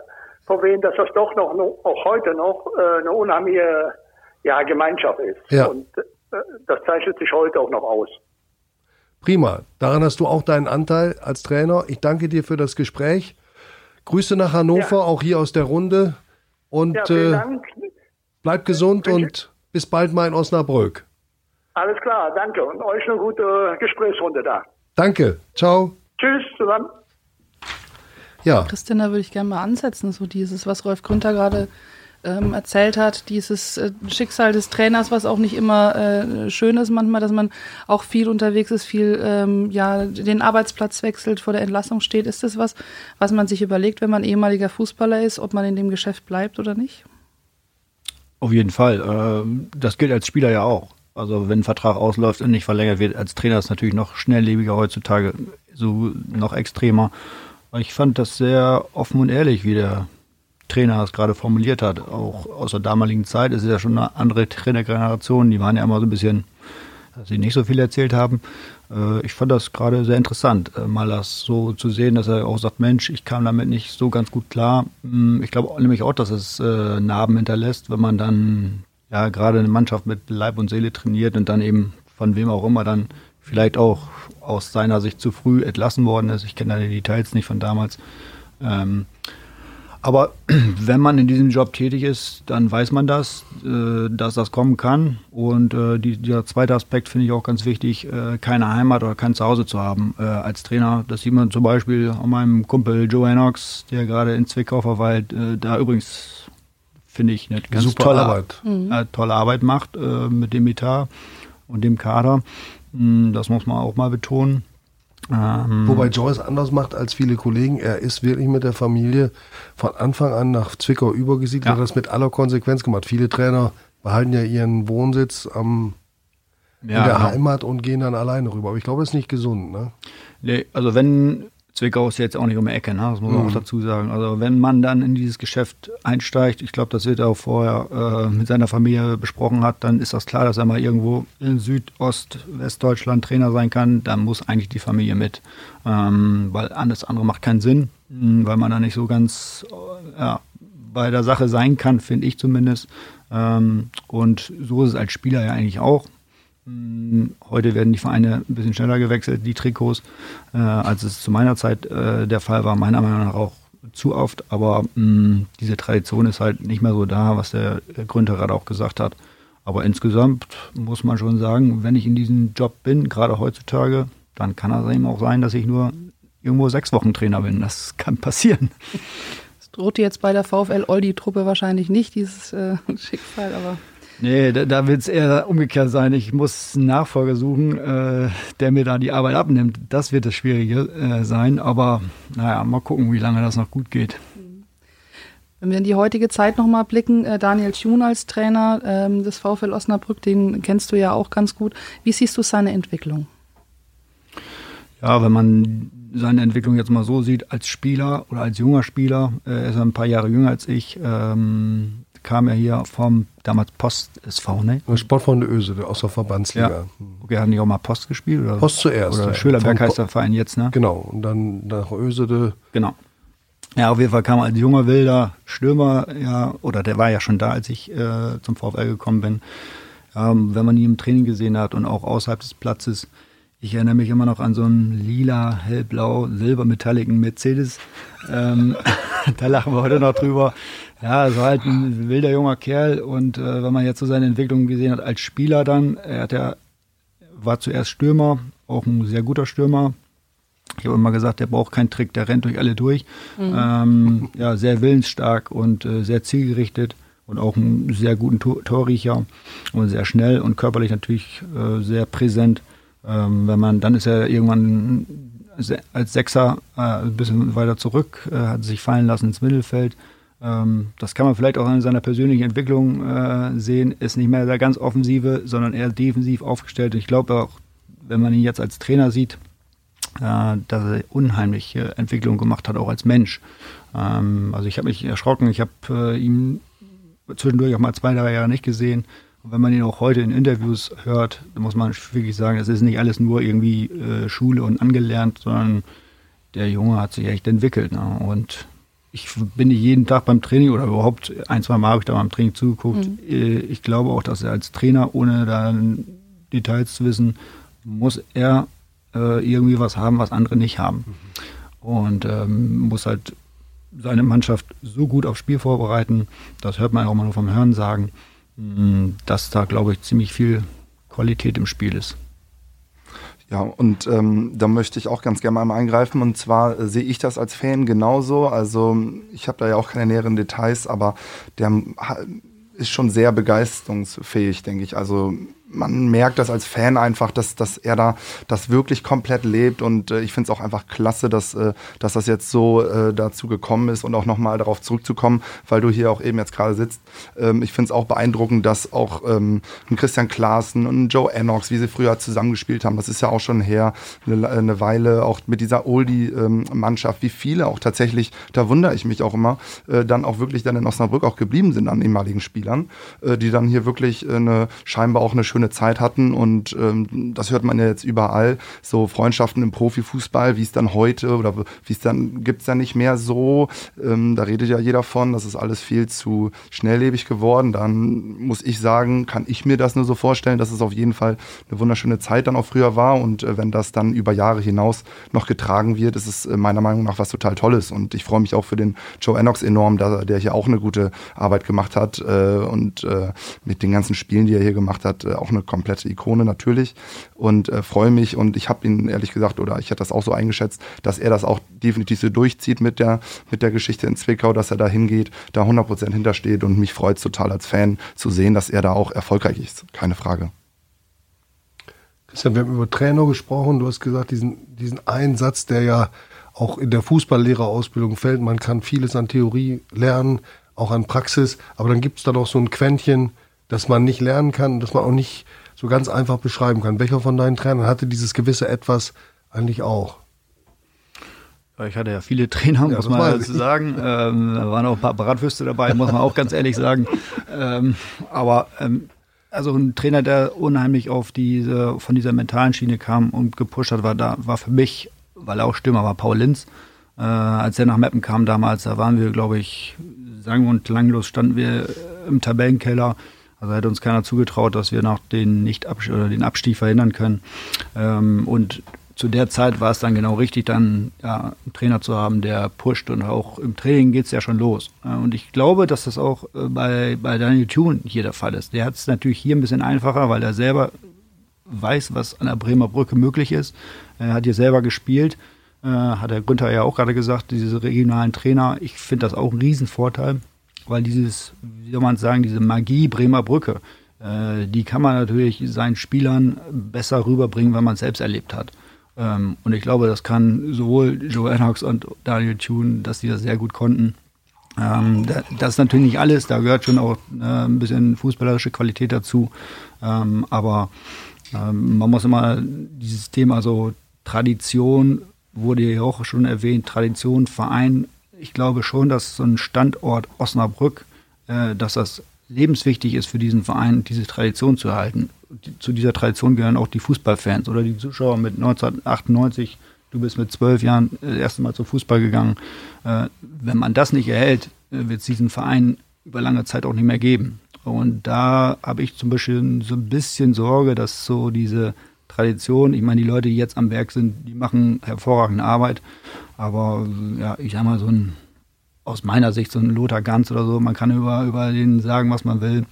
Von wem, dass das doch noch, noch auch heute noch äh, eine unheimliche ja, Gemeinschaft ist. Ja. Und äh, das zeichnet sich heute auch noch aus. Prima. Daran hast du auch deinen Anteil als Trainer. Ich danke dir für das Gespräch. Grüße nach Hannover, Ja. auch hier aus der Runde. Und Ja, vielen äh, Dank. Bleib gesund Wünsche- und bis bald mal in Osnabrück. Alles klar, danke. Und euch eine gute Gesprächsrunde da. Danke. Ciao. Tschüss zusammen. Ja, Christian, da würde ich gerne mal ansetzen, so dieses, was Rolf Grünter gerade ähm, erzählt hat, dieses äh, Schicksal des Trainers, was auch nicht immer äh, schön ist manchmal, dass man auch viel unterwegs ist, viel ähm, ja den Arbeitsplatz wechselt, vor der Entlassung steht. Ist das was, was man sich überlegt, wenn man ehemaliger Fußballer ist, ob man in dem Geschäft bleibt oder nicht? Auf jeden Fall. Ähm, Das gilt als Spieler ja auch. Also wenn ein Vertrag ausläuft und nicht verlängert wird, als Trainer ist es natürlich noch schnelllebiger heutzutage, so noch extremer. Ich fand das sehr offen und ehrlich, wie der Trainer es gerade formuliert hat. Auch aus der damaligen Zeit es ist ja schon eine andere Trainergeneration. Die waren ja immer so ein bisschen, sie nicht so viel erzählt haben. Äh, Ich fand das gerade sehr interessant, äh, mal das so zu sehen, dass er auch sagt, Mensch, ich kam damit nicht so ganz gut klar. Hm, Ich glaube nämlich auch, dass es äh, Narben hinterlässt, wenn man dann ja gerade eine Mannschaft mit Leib und Seele trainiert und dann eben von wem auch immer dann vielleicht auch aus seiner Sicht zu früh entlassen worden ist. Ich kenne da die Details nicht von damals. Ähm, aber wenn man in diesem Job tätig ist, dann weiß man das, äh, dass das kommen kann. Und äh, die, dieser zweite Aspekt finde ich auch ganz wichtig, äh, keine Heimat oder kein Zuhause zu haben als Trainer. Das sieht man zum Beispiel an meinem Kumpel Joe Enox, der gerade in Zwickau verweilt, da übrigens finde ich eine ganz Super tolle Arbeit. äh, tolle Arbeit macht mit dem Etat und dem Kader. Mm, Das muss man auch mal betonen. Ähm, Wobei es anders macht als viele Kollegen. Er ist wirklich mit der Familie von Anfang an nach Zwickau übergesiedelt, Ja. hat das mit aller Konsequenz gemacht. Viele Trainer behalten ja ihren Wohnsitz am, ja, in der genau. Heimat und gehen dann alleine rüber. Aber ich glaube, das ist nicht gesund. Ne? Nee, also wenn, Zwickau ist jetzt auch nicht um die Ecke, ne? das muss man auch dazu sagen. Also wenn man dann in dieses Geschäft einsteigt, ich glaube, das wird er auch vorher äh, mit seiner Familie besprochen hat, dann ist das klar, dass er mal irgendwo in Südost, Westdeutschland Trainer sein kann, dann muss eigentlich die Familie mit. Ähm, weil alles andere macht keinen Sinn, mh, weil man da nicht so ganz äh, ja, bei der Sache sein kann, finde ich zumindest. Ähm, und so ist es als Spieler ja eigentlich auch. Mm, Heute werden die Vereine ein bisschen schneller gewechselt, die Trikots, äh, als es zu meiner Zeit äh, der Fall war, meiner Meinung nach auch zu oft. Aber mh, diese Tradition ist halt nicht mehr so da, was der Gründer gerade auch gesagt hat. Aber insgesamt muss man schon sagen, wenn ich in diesem Job bin, gerade heutzutage, dann kann es eben auch sein, dass ich nur irgendwo sechs Wochen Trainer bin. Das kann passieren. Das droht dir jetzt bei der VfL Oldi-Truppe wahrscheinlich nicht, dieses äh, Schicksal, aber Nee, da, da wird es eher umgekehrt sein. Ich muss einen Nachfolger suchen, äh, der mir da die Arbeit abnimmt. Das wird das Schwierige äh, sein. Aber naja, mal gucken, wie lange das noch gut geht. Wenn wir in die heutige Zeit nochmal blicken, äh, Daniel Thun als Trainer ähm, des VfL Osnabrück, den kennst du ja auch ganz gut. Wie siehst du seine Entwicklung? Ja, wenn man seine Entwicklung jetzt mal so sieht, als Spieler oder als junger Spieler, äh, ist er ein paar Jahre jünger als ich, ähm, kam er hier vom damals Post SV, ne? Der Sportfreunde Öse aus der Verbandsliga. Ja. Okay, haben die auch mal Post gespielt? Oder? Post zuerst. Oder ja. Schölerberg Vom heißt der Verein jetzt, ne? Genau, und dann nach Ösede. Genau. Ja, auf jeden Fall kam er als junger wilder Stürmer, ja, oder der war ja schon da, als ich äh, zum VfL gekommen bin. Ähm, wenn man ihn im Training gesehen hat und auch außerhalb des Platzes, ich erinnere mich immer noch an so einen lila, hellblau, silbermetalligen Mercedes. Ähm, da lachen wir heute noch drüber. Ja, es war halt ein wilder junger Kerl und äh, wenn man jetzt so seine Entwicklung gesehen hat als Spieler dann, er hat ja, war zuerst Stürmer, auch ein sehr guter Stürmer, ich habe immer gesagt, der braucht keinen Trick, der rennt durch alle durch. Ähm, ja, sehr willensstark und äh, sehr zielgerichtet und auch einen sehr guten Tor Torriecher und sehr schnell und körperlich natürlich äh, sehr präsent. Ähm, wenn man, dann ist er irgendwann als Sechser äh, ein bisschen weiter zurück, äh, hat sich fallen lassen ins Mittelfeld. Ähm, das kann man vielleicht auch an seiner persönlichen Entwicklung äh, sehen. Ist nicht mehr der ganz offensive, sondern eher defensiv aufgestellt. Ich glaube auch, wenn man ihn jetzt als Trainer sieht, äh, dass er unheimliche Entwicklung gemacht hat, auch als Mensch. Ähm, also ich habe mich erschrocken, ich habe äh, ihn zwischendurch auch mal zwei, drei Jahre nicht gesehen. Und wenn man ihn auch heute in Interviews hört, dann muss man wirklich sagen, es ist nicht alles nur irgendwie äh, Schule und angelernt, sondern der Junge hat sich echt entwickelt. Ne? Und ich bin nicht jeden Tag beim Training oder überhaupt ein, zwei Mal habe ich da beim Training zugeguckt. Äh, Ich glaube auch, dass er als Trainer, ohne da Details zu wissen, muss er äh, irgendwie was haben, was andere nicht haben. Und ähm, muss halt seine Mannschaft so gut aufs Spiel vorbereiten, das hört man auch mal nur vom Hören sagen, mh, dass da, glaube ich, ziemlich viel Qualität im Spiel ist. Ja, und ähm, da möchte ich auch ganz gerne mal eingreifen. Und zwar äh, sehe ich das als Fan genauso. Also ich habe da ja auch keine näheren Details, aber der ist schon sehr begeisterungsfähig, denke ich. Also man merkt das als Fan einfach, dass, dass er da das wirklich komplett lebt. Und äh, ich finde es auch einfach klasse, dass, äh, dass das jetzt so äh, dazu gekommen ist und auch nochmal darauf zurückzukommen, weil du hier auch eben jetzt gerade sitzt. Ähm, ich finde es auch beeindruckend, dass auch ähm, ein Christian Klaassen und ein Joe Ennox, wie sie früher zusammengespielt haben, das ist ja auch schon her, eine, eine Weile, auch mit dieser Oldie-Mannschaft, wie viele auch tatsächlich, da wundere ich mich auch immer, äh, dann auch wirklich dann in Osnabrück auch geblieben sind an ehemaligen Spielern, äh, die dann hier wirklich äh, eine, scheinbar auch eine schöne Zeit hatten und ähm, das hört man ja jetzt überall, so Freundschaften im Profifußball, wie es dann heute oder wie es dann, gibt es dann nicht mehr so, ähm, da redet ja jeder von, das ist alles viel zu schnelllebig geworden, dann muss ich sagen, kann ich mir das nur so vorstellen, dass es auf jeden Fall eine wunderschöne Zeit dann auch früher war. Und äh, wenn das dann über Jahre hinaus noch getragen wird, ist es äh, meiner Meinung nach was total Tolles. Und ich freue mich auch für den Joe Ennox enorm, da, der hier auch eine gute Arbeit gemacht hat äh, und äh, mit den ganzen Spielen, die er hier gemacht hat, äh, auch eine komplette Ikone natürlich und äh, freue mich und ich habe ihn ehrlich gesagt oder ich hätte das auch so eingeschätzt, dass er das auch definitiv so durchzieht mit der mit der Geschichte in Zwickau, dass er da hingeht, da 100% hintersteht und mich freut total als Fan zu sehen, dass er da auch erfolgreich ist, keine Frage. Christian, wir haben über Trainer gesprochen. Du hast gesagt, diesen, diesen einen Satz, der ja auch in der Fußballlehrerausbildung fällt. Man kann vieles an Theorie lernen, auch an Praxis. Aber dann gibt es da noch so ein Quäntchen, das man nicht lernen kann, das man auch nicht so ganz einfach beschreiben kann. Welcher von deinen Trainern hatte dieses gewisse Etwas eigentlich auch? Ich hatte ja viele Trainer, muss ja, man dazu sagen. Ähm, da waren auch ein paar Bratwürste dabei, muss man auch ganz ehrlich sagen. Ähm, aber ähm, also ein Trainer, der unheimlich auf diese, von dieser mentalen Schiene kam und gepusht hat, war da, war für mich, weil er auch Stürmer war, Paul Linz. Äh, als er nach Meppen kam damals, da waren wir, glaube ich, sang- und langlos standen wir im Tabellenkeller. Also hätte uns keiner zugetraut, dass wir noch den, nicht oder den Abstieg verhindern können. Ähm, und zu der Zeit war es dann genau richtig, dann ja, einen Trainer zu haben, der pusht und auch im Training geht es ja schon los. Und ich glaube, dass das auch äh, bei, bei Daniel Thune hier der Fall ist. Der hat es natürlich hier ein bisschen einfacher, weil er selber weiß, was an der Bremer Brücke möglich ist. Er hat hier selber gespielt, äh, hat der Günther ja auch gerade gesagt, diese regionalen Trainer. Ich finde das auch ein Riesenvorteil, weil dieses, wie soll man sagen, diese Magie Bremer Brücke, äh, die kann man natürlich seinen Spielern besser rüberbringen, wenn man es selbst erlebt hat. Ähm, und ich glaube, das kann sowohl Joe Ennox und Daniel Thune, dass die das sehr gut konnten. Ähm, das ist natürlich nicht alles, da gehört schon auch äh, ein bisschen fußballerische Qualität dazu. Ähm, aber ähm, man muss immer dieses Thema so Tradition wurde ja auch schon erwähnt, Tradition, Verein. Ich glaube schon, dass so ein Standort Osnabrück, äh, dass das lebenswichtig ist für diesen Verein, diese Tradition zu erhalten. Zu dieser Tradition gehören auch die Fußballfans oder die Zuschauer mit 1998. Du bist mit zwölf Jahren das erste Mal zum Fußball gegangen. Äh, wenn man das nicht erhält, äh, wird es diesen Verein über lange Zeit auch nicht mehr geben. Und da habe ich zum Beispiel so ein bisschen Sorge, dass so diese Tradition, ich meine, die Leute, die jetzt am Werk sind, die machen hervorragende Arbeit. Aber ja, ich sag mal, so ein aus meiner Sicht so ein Lothar Ganz oder so, man kann über, über den sagen, was man will.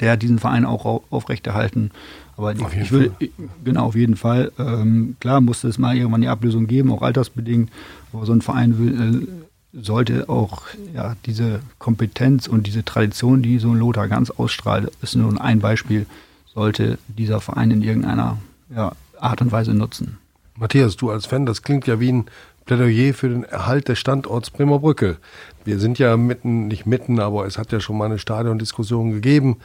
Der diesen Verein auch aufrechterhalten. Aber auf ich will, Fall. genau, auf jeden Fall. Ähm, klar musste es mal irgendwann die Ablösung geben, auch altersbedingt. Aber so ein Verein will, äh, sollte auch ja, diese Kompetenz und diese Tradition, die so ein Lothar Ganz ausstrahlt, ist nur ein Beispiel, sollte dieser Verein in irgendeiner ja, Art und Weise nutzen. Matthias, du als Fan, das klingt ja wie ein Plädoyer für den Erhalt des Standorts Bremer Brücke. Wir sind ja mitten, nicht mitten, aber es hat ja schon mal eine Stadiondiskussion gegeben,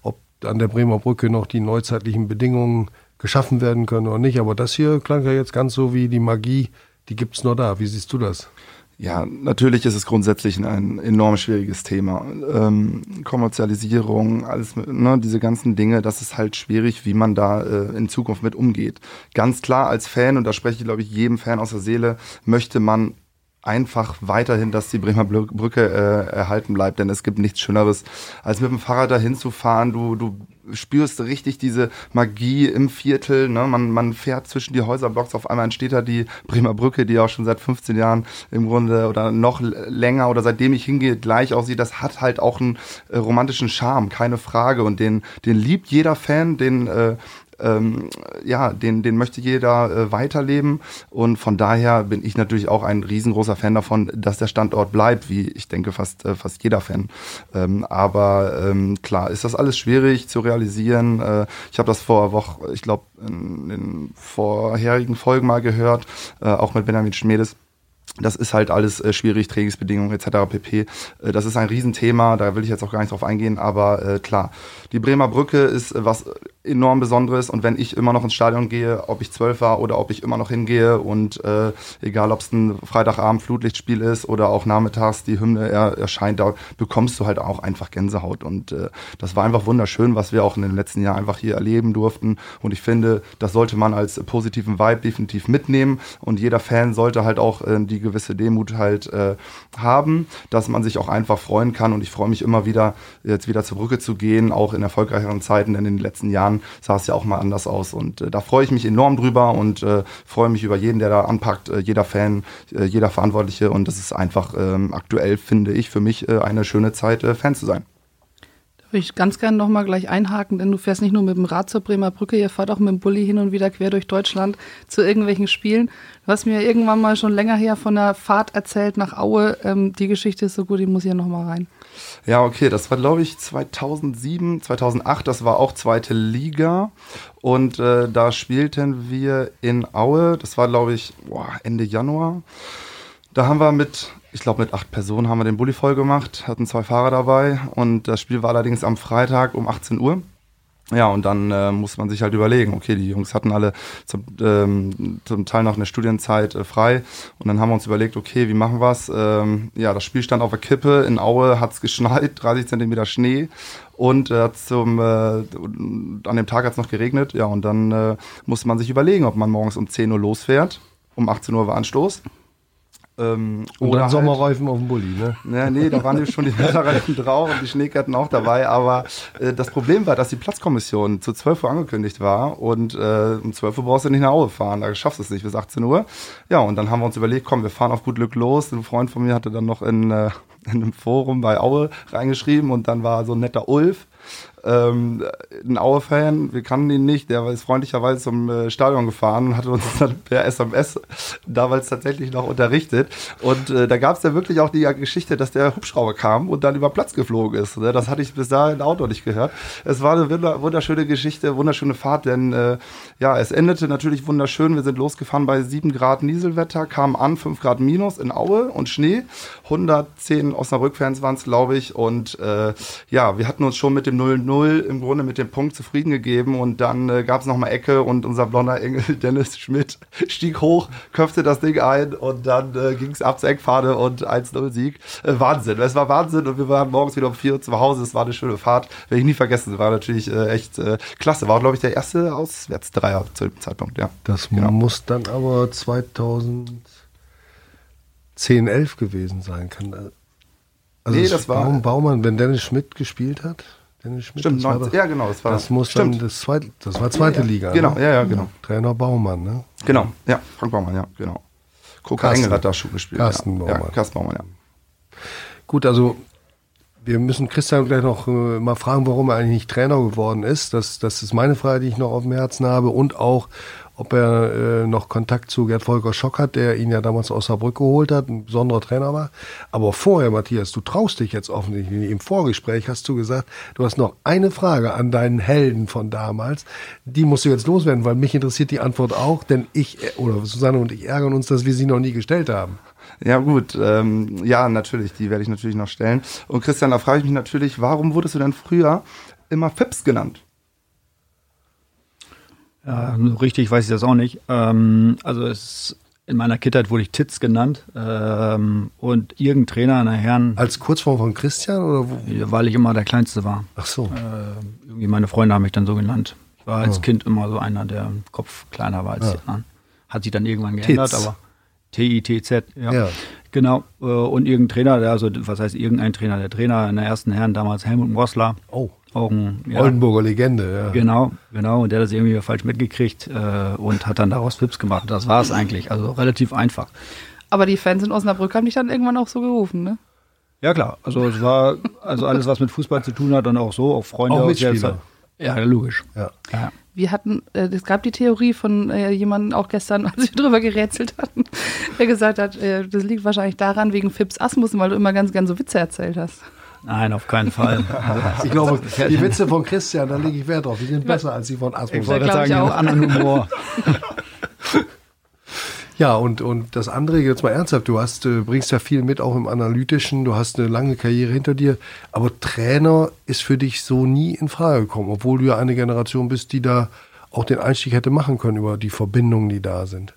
ob an der Bremer Brücke noch die neuzeitlichen Bedingungen geschaffen werden können oder nicht. Aber das hier klang ja jetzt ganz so wie die Magie, die gibt es nur da. Wie siehst du das? Ja, natürlich ist es grundsätzlich ein enorm schwieriges Thema. Ähm, Kommerzialisierung, alles, ne, diese ganzen Dinge, das ist halt schwierig, wie man da äh, in Zukunft mit umgeht. Ganz klar als Fan, und da spreche ich, glaube ich, jedem Fan aus der Seele, möchte man einfach weiterhin, dass die Bremer Brücke äh, erhalten bleibt, denn es gibt nichts Schöneres, als mit dem Fahrrad dahin zu fahren. Du, du spürst richtig diese Magie im Viertel. Ne? Man, man fährt zwischen die Häuserblocks, auf einmal entsteht da die Bremer Brücke, die auch schon seit 15 Jahren im Grunde oder noch länger oder seitdem ich hingehe gleich aussieht. Das hat halt auch einen äh, romantischen Charme, keine Frage. Und den, den liebt jeder Fan, den äh, ähm, ja, den, den möchte jeder äh, weiterleben. Und von daher bin ich natürlich auch ein riesengroßer Fan davon, dass der Standort bleibt, wie ich denke fast, äh, fast jeder Fan. Ähm, aber ähm, klar, ist das alles schwierig zu realisieren. Äh, ich habe das vor Woche, ich glaube, in den vorherigen Folgen mal gehört, äh, auch mit Benjamin Schmedes. Das ist halt alles äh, schwierig, Trainingsbedingungen etc. pp. Äh, das ist ein Riesenthema, da will ich jetzt auch gar nicht drauf eingehen, aber äh, klar, die Bremer Brücke ist äh, was enorm Besonderes. Und wenn ich immer noch ins Stadion gehe, ob ich zwölf war oder ob ich immer noch hingehe und äh, egal ob es ein Freitagabend Flutlichtspiel ist oder auch nachmittags die Hymne er, erscheint, da bekommst du halt auch einfach Gänsehaut. Und äh, das war einfach wunderschön, was wir auch in den letzten Jahren einfach hier erleben durften. Und ich finde, das sollte man als positiven Vibe definitiv mitnehmen. Und jeder Fan sollte halt auch äh, die gewisse Demut halt äh, haben, dass man sich auch einfach freuen kann. Und ich freue mich immer wieder, jetzt wieder zur Brücke zu gehen, auch in erfolgreicheren Zeiten, in den letzten Jahren Jahren sah es ja auch mal anders aus. Und äh, da freue ich mich enorm drüber und äh, freue mich über jeden, der da anpackt, äh, jeder Fan, äh, jeder Verantwortliche. Und das ist einfach ähm, aktuell, finde ich, für mich äh, eine schöne Zeit, äh, Fan zu sein. Da würde ich ganz gerne nochmal gleich einhaken, denn du fährst nicht nur mit dem Rad zur Bremer Brücke, ihr fahrt auch mit dem Bulli hin und wieder quer durch Deutschland zu irgendwelchen Spielen. Du hast mir irgendwann mal schon länger her von einer Fahrt erzählt nach Aue. Ähm, die Geschichte ist so gut, die muss hier nochmal rein. Ja, okay, das war glaube ich 2007, 2008, das war auch zweite Liga und äh, da spielten wir in Aue, das war glaube ich boah, Ende Januar. Da haben wir mit, ich glaube mit acht Personen haben wir den Bulli voll gemacht, hatten zwei Fahrer dabei und das Spiel war allerdings am Freitag um 18 Uhr. Ja, und dann äh, muss man sich halt überlegen, okay, die Jungs hatten alle zum, ähm, zum Teil noch eine Studienzeit äh, frei. Und dann haben wir uns überlegt, okay, wie machen wir's? Ähm, ja, das Spiel stand auf der Kippe, in Aue hat's geschneit, 30 Zentimeter Schnee und äh, zum, äh, an dem Tag hat's noch geregnet, ja, und dann äh, musste man sich überlegen, ob man morgens um 10 Uhr losfährt, um 18 Uhr war Anstoß ähm, und oder dann halt, Sommerreifen auf dem Bulli, ne? Ja, nee, da waren schon die Winterreifen drauf und die Schneeketten auch dabei. Aber äh, das Problem war, dass die Platzkommission zu 12 Uhr angekündigt war und äh, um 12 Uhr brauchst du nicht nach Aue fahren. Da schaffst du es nicht bis 18 Uhr. Ja, und dann haben wir uns überlegt, komm, wir fahren auf gut Glück los. Ein Freund von mir hatte dann noch in, äh, in einem Forum bei Aue reingeschrieben und dann war so ein netter Ulf, ähm, ein Aue-Fan, wir kannten ihn nicht, der ist freundlicherweise zum äh, Stadion gefahren und hat uns dann per SMS damals tatsächlich noch unterrichtet. Und äh, da gab es ja wirklich auch die Geschichte, dass der Hubschrauber kam und dann über Platz geflogen ist. Ne? Das hatte ich bis dahin auch noch nicht gehört. Es war eine wunderschöne Geschichte, wunderschöne Fahrt, denn äh, ja, es endete natürlich wunderschön. Wir sind losgefahren bei 7 Grad Nieselwetter, kamen an, 5 Grad Minus in Aue und Schnee. 110 Osnabrück-Fans waren es, glaube ich. Und äh, ja, wir hatten uns schon mit dem 0-0 im Grunde mit dem Punkt zufrieden gegeben. Und dann äh, gab es nochmal Ecke und unser blonder Engel Dennis Schmidt stieg hoch, köpfte das Ding ein und dann äh, ging es ab zur Eckfahne und 1-0-Sieg. Äh, Wahnsinn. Es war Wahnsinn und wir waren morgens wieder um 4 Uhr zu Hause. Es war eine schöne Fahrt. Werde ich nie vergessen. Es war natürlich äh, echt äh, klasse. War, glaube ich, der erste Auswärtsdreier zu dem Zeitpunkt, ja. Das genau. muss dann aber 2000 10, 11 gewesen sein. Kann, also nee, das war. Baum, Baumann, wenn Dennis Schmidt gespielt hat. Dennis Schmidt, Stimmt, 19, das, ja genau, das war. Das muss stimmt. dann das zweite, das war zweite ja, Liga. Genau, ne? ja, ja, genau. Trainer Baumann, ne? Genau, ja, Frank Baumann, ja, genau. Koka Engel hat da schon gespielt. Carsten ja. Baumann. Ja, Carsten Baumann, ja. Gut, also wir müssen Christian gleich noch äh, mal fragen, warum er eigentlich nicht Trainer geworden ist. Das, das ist meine Frage, die ich noch auf dem Herzen habe. Und auch, ob er äh, noch Kontakt zu Gerd Volker Schock hat, der ihn ja damals aus Saarbrück geholt hat, ein besonderer Trainer war. Aber vorher, Matthias, du traust dich jetzt offensichtlich. Im Vorgespräch hast du gesagt, du hast noch eine Frage an deinen Helden von damals. Die musst du jetzt loswerden, weil mich interessiert die Antwort auch, denn ich oder Susanne und ich ärgern uns, dass wir sie noch nie gestellt haben. Ja gut, ähm, ja natürlich, die werde ich natürlich noch stellen. Und Christian, da frage ich mich natürlich, warum wurdest du denn früher immer Fips genannt? Ja, richtig weiß ich das auch nicht. Ähm, also es, in meiner Kindheit wurde ich Titz genannt ähm, und irgendein Trainer in der Herren. Als Kurzform von Christian oder wo? Weil ich immer der Kleinste war. Ach so. Äh, irgendwie meine Freunde haben mich dann so genannt. Ich war als oh. Kind immer so einer, der im Kopf kleiner war als ja. die anderen. Hat sich dann irgendwann geändert, Titz. aber T-I-T-Z, ja. ja. Genau. Äh, und irgendein Trainer, also was heißt irgendein Trainer? Der Trainer in der ersten Herren damals Helmut Mossler. Oh. Auch ein ja, Oldenburger Legende, ja. Genau, genau. Und der hat das irgendwie falsch mitgekriegt äh, und hat dann daraus Fips gemacht. Das war es eigentlich. Also relativ einfach. Aber die Fans in Osnabrück haben dich dann irgendwann auch so gerufen, ne? Ja, klar. Also es war also alles, was mit Fußball zu tun hat, dann auch so, auch Freunde auch Mitspieler. Ja, logisch. Ja. ja. Wir hatten, äh, es gab die Theorie von äh, jemandem auch gestern, als wir drüber gerätselt hatten, der gesagt hat, äh, das liegt wahrscheinlich daran wegen Fips Asmussen, weil du immer ganz gern so Witze erzählt hast. Nein, auf keinen Fall. ich glaube, die Witze von Christian, da lege ich Wert drauf. Die sind besser als die von Asmus. Ich wollte sagen, auch. anderen Humor. Ja, und, und das andere, jetzt mal ernsthaft, du hast, äh, bringst ja viel mit, auch im Analytischen, du hast eine lange Karriere hinter dir, aber Trainer ist für dich so nie in Frage gekommen, obwohl du ja eine Generation bist, die da auch den Einstieg hätte machen können über die Verbindungen, die da sind.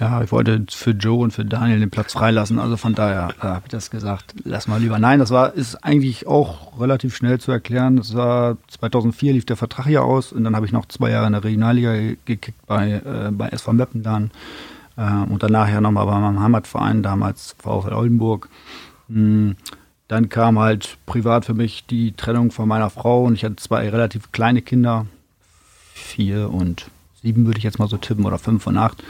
Ja, ich wollte für Joe und für Daniel den Platz freilassen. Also von daher äh, habe ich das gesagt, lass mal lieber. Nein, das war ist eigentlich auch relativ schnell zu erklären. Das war 2004 lief der Vertrag hier aus und dann habe ich noch zwei Jahre in der Regionalliga gekickt bei, äh, bei SV Meppen dann. Äh, und danach ja nochmal bei meinem Heimatverein, damals VfL Oldenburg. Mhm. Dann kam halt privat für mich die Trennung von meiner Frau und ich hatte zwei relativ kleine Kinder. Vier und sieben würde ich jetzt mal so tippen oder fünf und acht.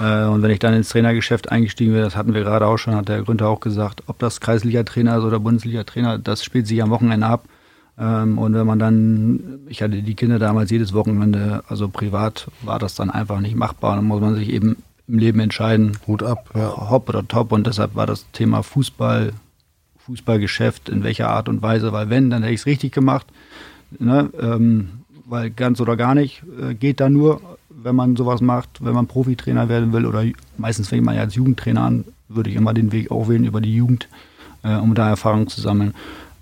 Äh, und wenn ich dann ins Trainergeschäft eingestiegen bin, das hatten wir gerade auch schon, hat der Gründer auch gesagt, ob das Kreisliga-Trainer ist oder Bundesliga-Trainer, das spielt sich am Wochenende ab. Ähm, und wenn man dann, ich hatte die Kinder damals jedes Wochenende, also privat war das dann einfach nicht machbar. Dann muss man sich eben im Leben entscheiden. Hut ab, ja. Hopp oder top. Und deshalb war das Thema Fußball Fußballgeschäft, in welcher Art und Weise, weil wenn, dann hätte ich es richtig gemacht. Ne? Ähm, weil ganz oder gar nicht äh, geht da nur, wenn man sowas macht, wenn man Profitrainer werden will oder meistens fängt man ja als Jugendtrainer an, würde ich immer den Weg auch wählen über die Jugend, äh, um da Erfahrung zu sammeln.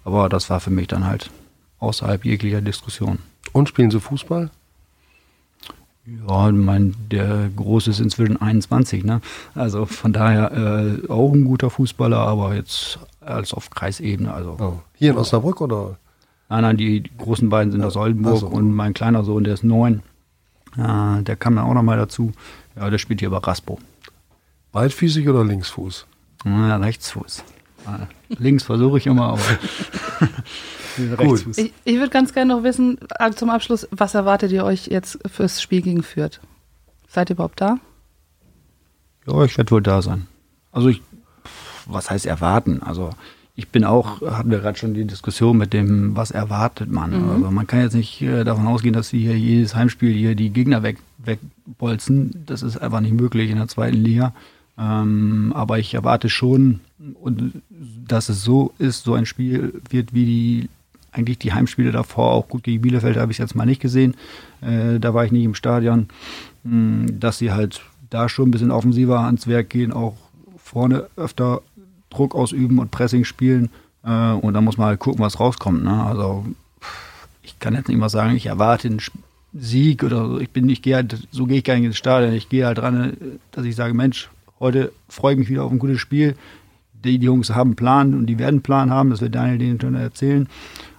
Aber das war für mich dann halt außerhalb jeglicher Diskussion. Und spielen Sie Fußball? Ja, mein, der Große ist inzwischen 21, ne? Also von daher äh, auch ein guter Fußballer, aber jetzt als auf Kreisebene. Also. Oh. Hier in Osnabrück oder? Nein, nein, die großen beiden sind aus Oldenburg so. und mein kleiner Sohn, der ist neun. Äh, der kam dann auch nochmal dazu. Ja, der spielt hier bei Raspo. Beidfüßig oder Linksfuß? Ja, Rechtsfuß. Links versuche ich immer, aber Rechtsfuß. Ich, ich würde ganz gerne noch wissen, also zum Abschluss, was erwartet ihr euch jetzt fürs Spiel gegen Fürth? Seid ihr überhaupt da? Ja, ich werde wohl da sein. Also ich, was heißt erwarten? Also ich bin auch, hatten wir gerade schon die Diskussion mit dem, was erwartet man? Also man kann jetzt nicht äh, davon ausgehen, dass sie hier jedes Heimspiel hier die Gegner weg, wegbolzen. Das ist einfach nicht möglich in der zweiten Liga. Ähm, aber ich erwarte schon, und dass es so ist, so ein Spiel wird wie die eigentlich die Heimspiele davor, auch gut gegen Bielefeld habe ich jetzt mal nicht gesehen. Äh, da war ich nicht im Stadion, mh, dass sie halt da schon ein bisschen offensiver ans Werk gehen, auch vorne öfter Druck ausüben und Pressing spielen. Äh, und da muss man halt gucken, was rauskommt. Ne? Also ich kann jetzt nicht mal sagen, ich erwarte einen Sieg oder so. Ich bin, ich gehe halt, so gehe ich gar nicht ins Stadion. Ich gehe halt dran, dass ich sage, Mensch, heute freue ich mich wieder auf ein gutes Spiel. Die, die Jungs haben Plan und die werden Plan haben, das wird Daniel denen schon erzählen.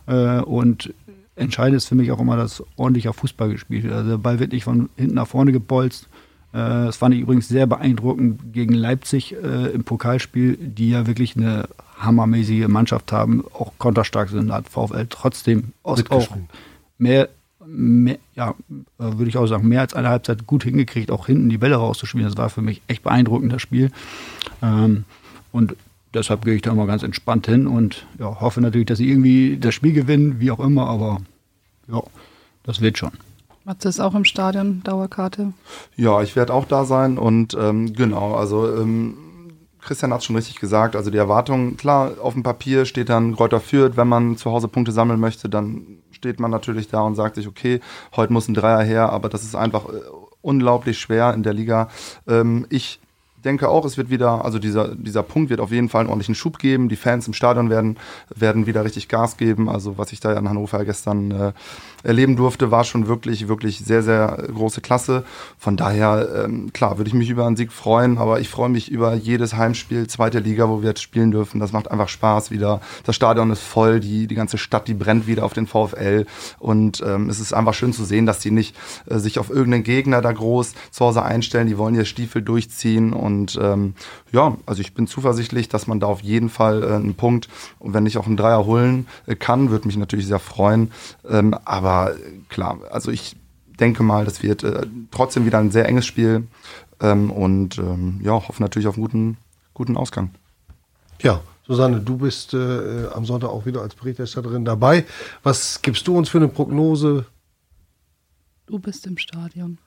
Äh, und entscheidend ist für mich auch immer, dass ordentlicher Fußball gespielt wird. Also der Ball wird nicht von hinten nach vorne gebolzt. Äh, das fand ich übrigens sehr beeindruckend gegen Leipzig äh, im Pokalspiel, die ja wirklich eine hammermäßige Mannschaft haben, auch konterstark sind, hat VfL trotzdem aus, auch mehr, mehr ja, äh, würde ich auch sagen, mehr als eine Halbzeit gut hingekriegt, auch hinten die Bälle rauszuspielen. Das war für mich echt beeindruckend, das Spiel. Ähm, und deshalb gehe ich da immer ganz entspannt hin und ja, hoffe natürlich, dass sie irgendwie das Spiel gewinnen, wie auch immer, aber ja, das wird schon. Matze ist auch im Stadion, Dauerkarte. Ja, ich werde auch da sein und ähm, genau, also ähm, Christian hat schon richtig gesagt, also die Erwartung, klar, auf dem Papier steht dann Kräuter führt, wenn man zu Hause Punkte sammeln möchte, dann steht man natürlich da und sagt sich, okay, heute muss ein Dreier her, aber das ist einfach äh, unglaublich schwer in der Liga. Ähm, ich denke auch, es wird wieder, also dieser, dieser Punkt wird auf jeden Fall einen ordentlichen Schub geben. Die Fans im Stadion werden, werden wieder richtig Gas geben. Also was ich da in Hannover gestern äh, erleben durfte, war schon wirklich, wirklich sehr, sehr große Klasse. Von daher, ähm, klar, würde ich mich über einen Sieg freuen, aber ich freue mich über jedes Heimspiel, zweite Liga, wo wir jetzt spielen dürfen. Das macht einfach Spaß wieder. Das Stadion ist voll, die, die ganze Stadt, die brennt wieder auf den VfL. Und ähm, es ist einfach schön zu sehen, dass die nicht äh, sich auf irgendeinen Gegner da groß zu Hause einstellen. Die wollen ihr Stiefel durchziehen. Und ähm, ja, also ich bin zuversichtlich, dass man da auf jeden Fall äh, einen Punkt und wenn ich auch einen Dreier holen äh, kann, würde mich natürlich sehr freuen. Ähm, aber äh, klar, also ich denke mal, das wird äh, trotzdem wieder ein sehr enges Spiel ähm, und ähm, ja, hoffe natürlich auf einen guten, guten Ausgang. Ja, Susanne, du bist äh, am Sonntag auch wieder als Berichterstatterin dabei. Was gibst du uns für eine Prognose? Du bist im Stadion.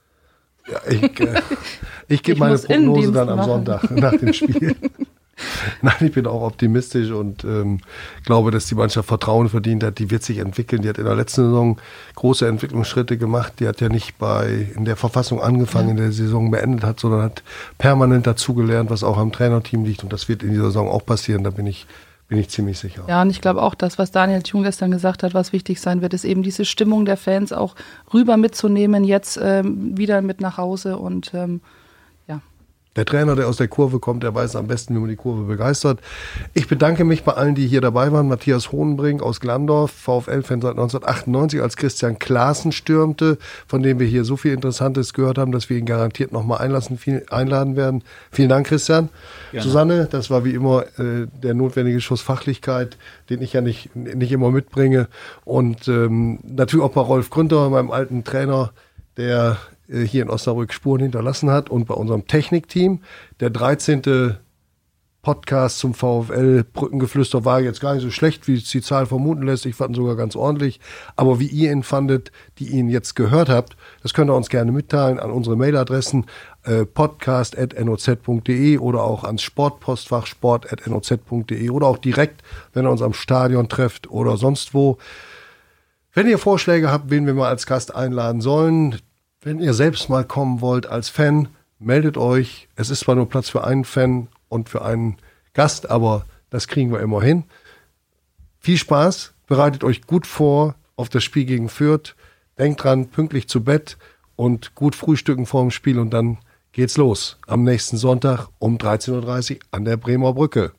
Ja, ich äh, ich gebe meine Prognose dann am machen. Sonntag nach dem Spiel. Nein, ich bin auch optimistisch und ähm, glaube, dass die Mannschaft Vertrauen verdient hat. Die wird sich entwickeln. Die hat in der letzten Saison große Entwicklungsschritte gemacht. Die hat ja nicht bei in der Verfassung angefangen, in der Saison beendet hat, sondern hat permanent dazugelernt, was auch am Trainerteam liegt. Und das wird in dieser Saison auch passieren. Da bin ich bin ich ziemlich sicher. Ja, und ich glaube auch, das, was Daniel Thun gestern gesagt hat, was wichtig sein wird, ist eben diese Stimmung der Fans auch rüber mitzunehmen, jetzt ähm, wieder mit nach Hause und ähm. Der Trainer, der aus der Kurve kommt, der weiß am besten, wie man die Kurve begeistert. Ich bedanke mich bei allen, die hier dabei waren. Matthias Hohenbrink aus Glandorf, VfL-Fan seit 1998, als Christian Klaassen stürmte, von dem wir hier so viel Interessantes gehört haben, dass wir ihn garantiert nochmal einlassen, viel, einladen werden. Vielen Dank, Christian. Susanne, das war wie immer äh, der notwendige Schuss Fachlichkeit, den ich ja nicht, nicht immer mitbringe. Und ähm, natürlich auch bei Rolf Grünter, meinem alten Trainer, der hier in Osnabrück Spuren hinterlassen hat und bei unserem Technikteam. Der 13. Podcast zum VfL Brückengeflüster war jetzt gar nicht so schlecht, wie es die Zahl vermuten lässt. Ich fand ihn sogar ganz ordentlich. Aber wie ihr ihn fandet, die ihn jetzt gehört habt, das könnt ihr uns gerne mitteilen an unsere Mailadressen äh, podcast.noz.de oder auch ans Sportpostfach sport.noz.de oder auch direkt, wenn ihr uns am Stadion trefft oder sonst wo. Wenn ihr Vorschläge habt, wen wir mal als Gast einladen sollen, wenn ihr selbst mal kommen wollt als Fan, meldet euch. Es ist zwar nur Platz für einen Fan und für einen Gast, aber das kriegen wir immer hin. Viel Spaß, bereitet euch gut vor auf das Spiel gegen Fürth. Denkt dran, pünktlich zu Bett und gut frühstücken vor dem Spiel und dann geht's los. Am nächsten Sonntag um 13.30 Uhr an der Bremer Brücke.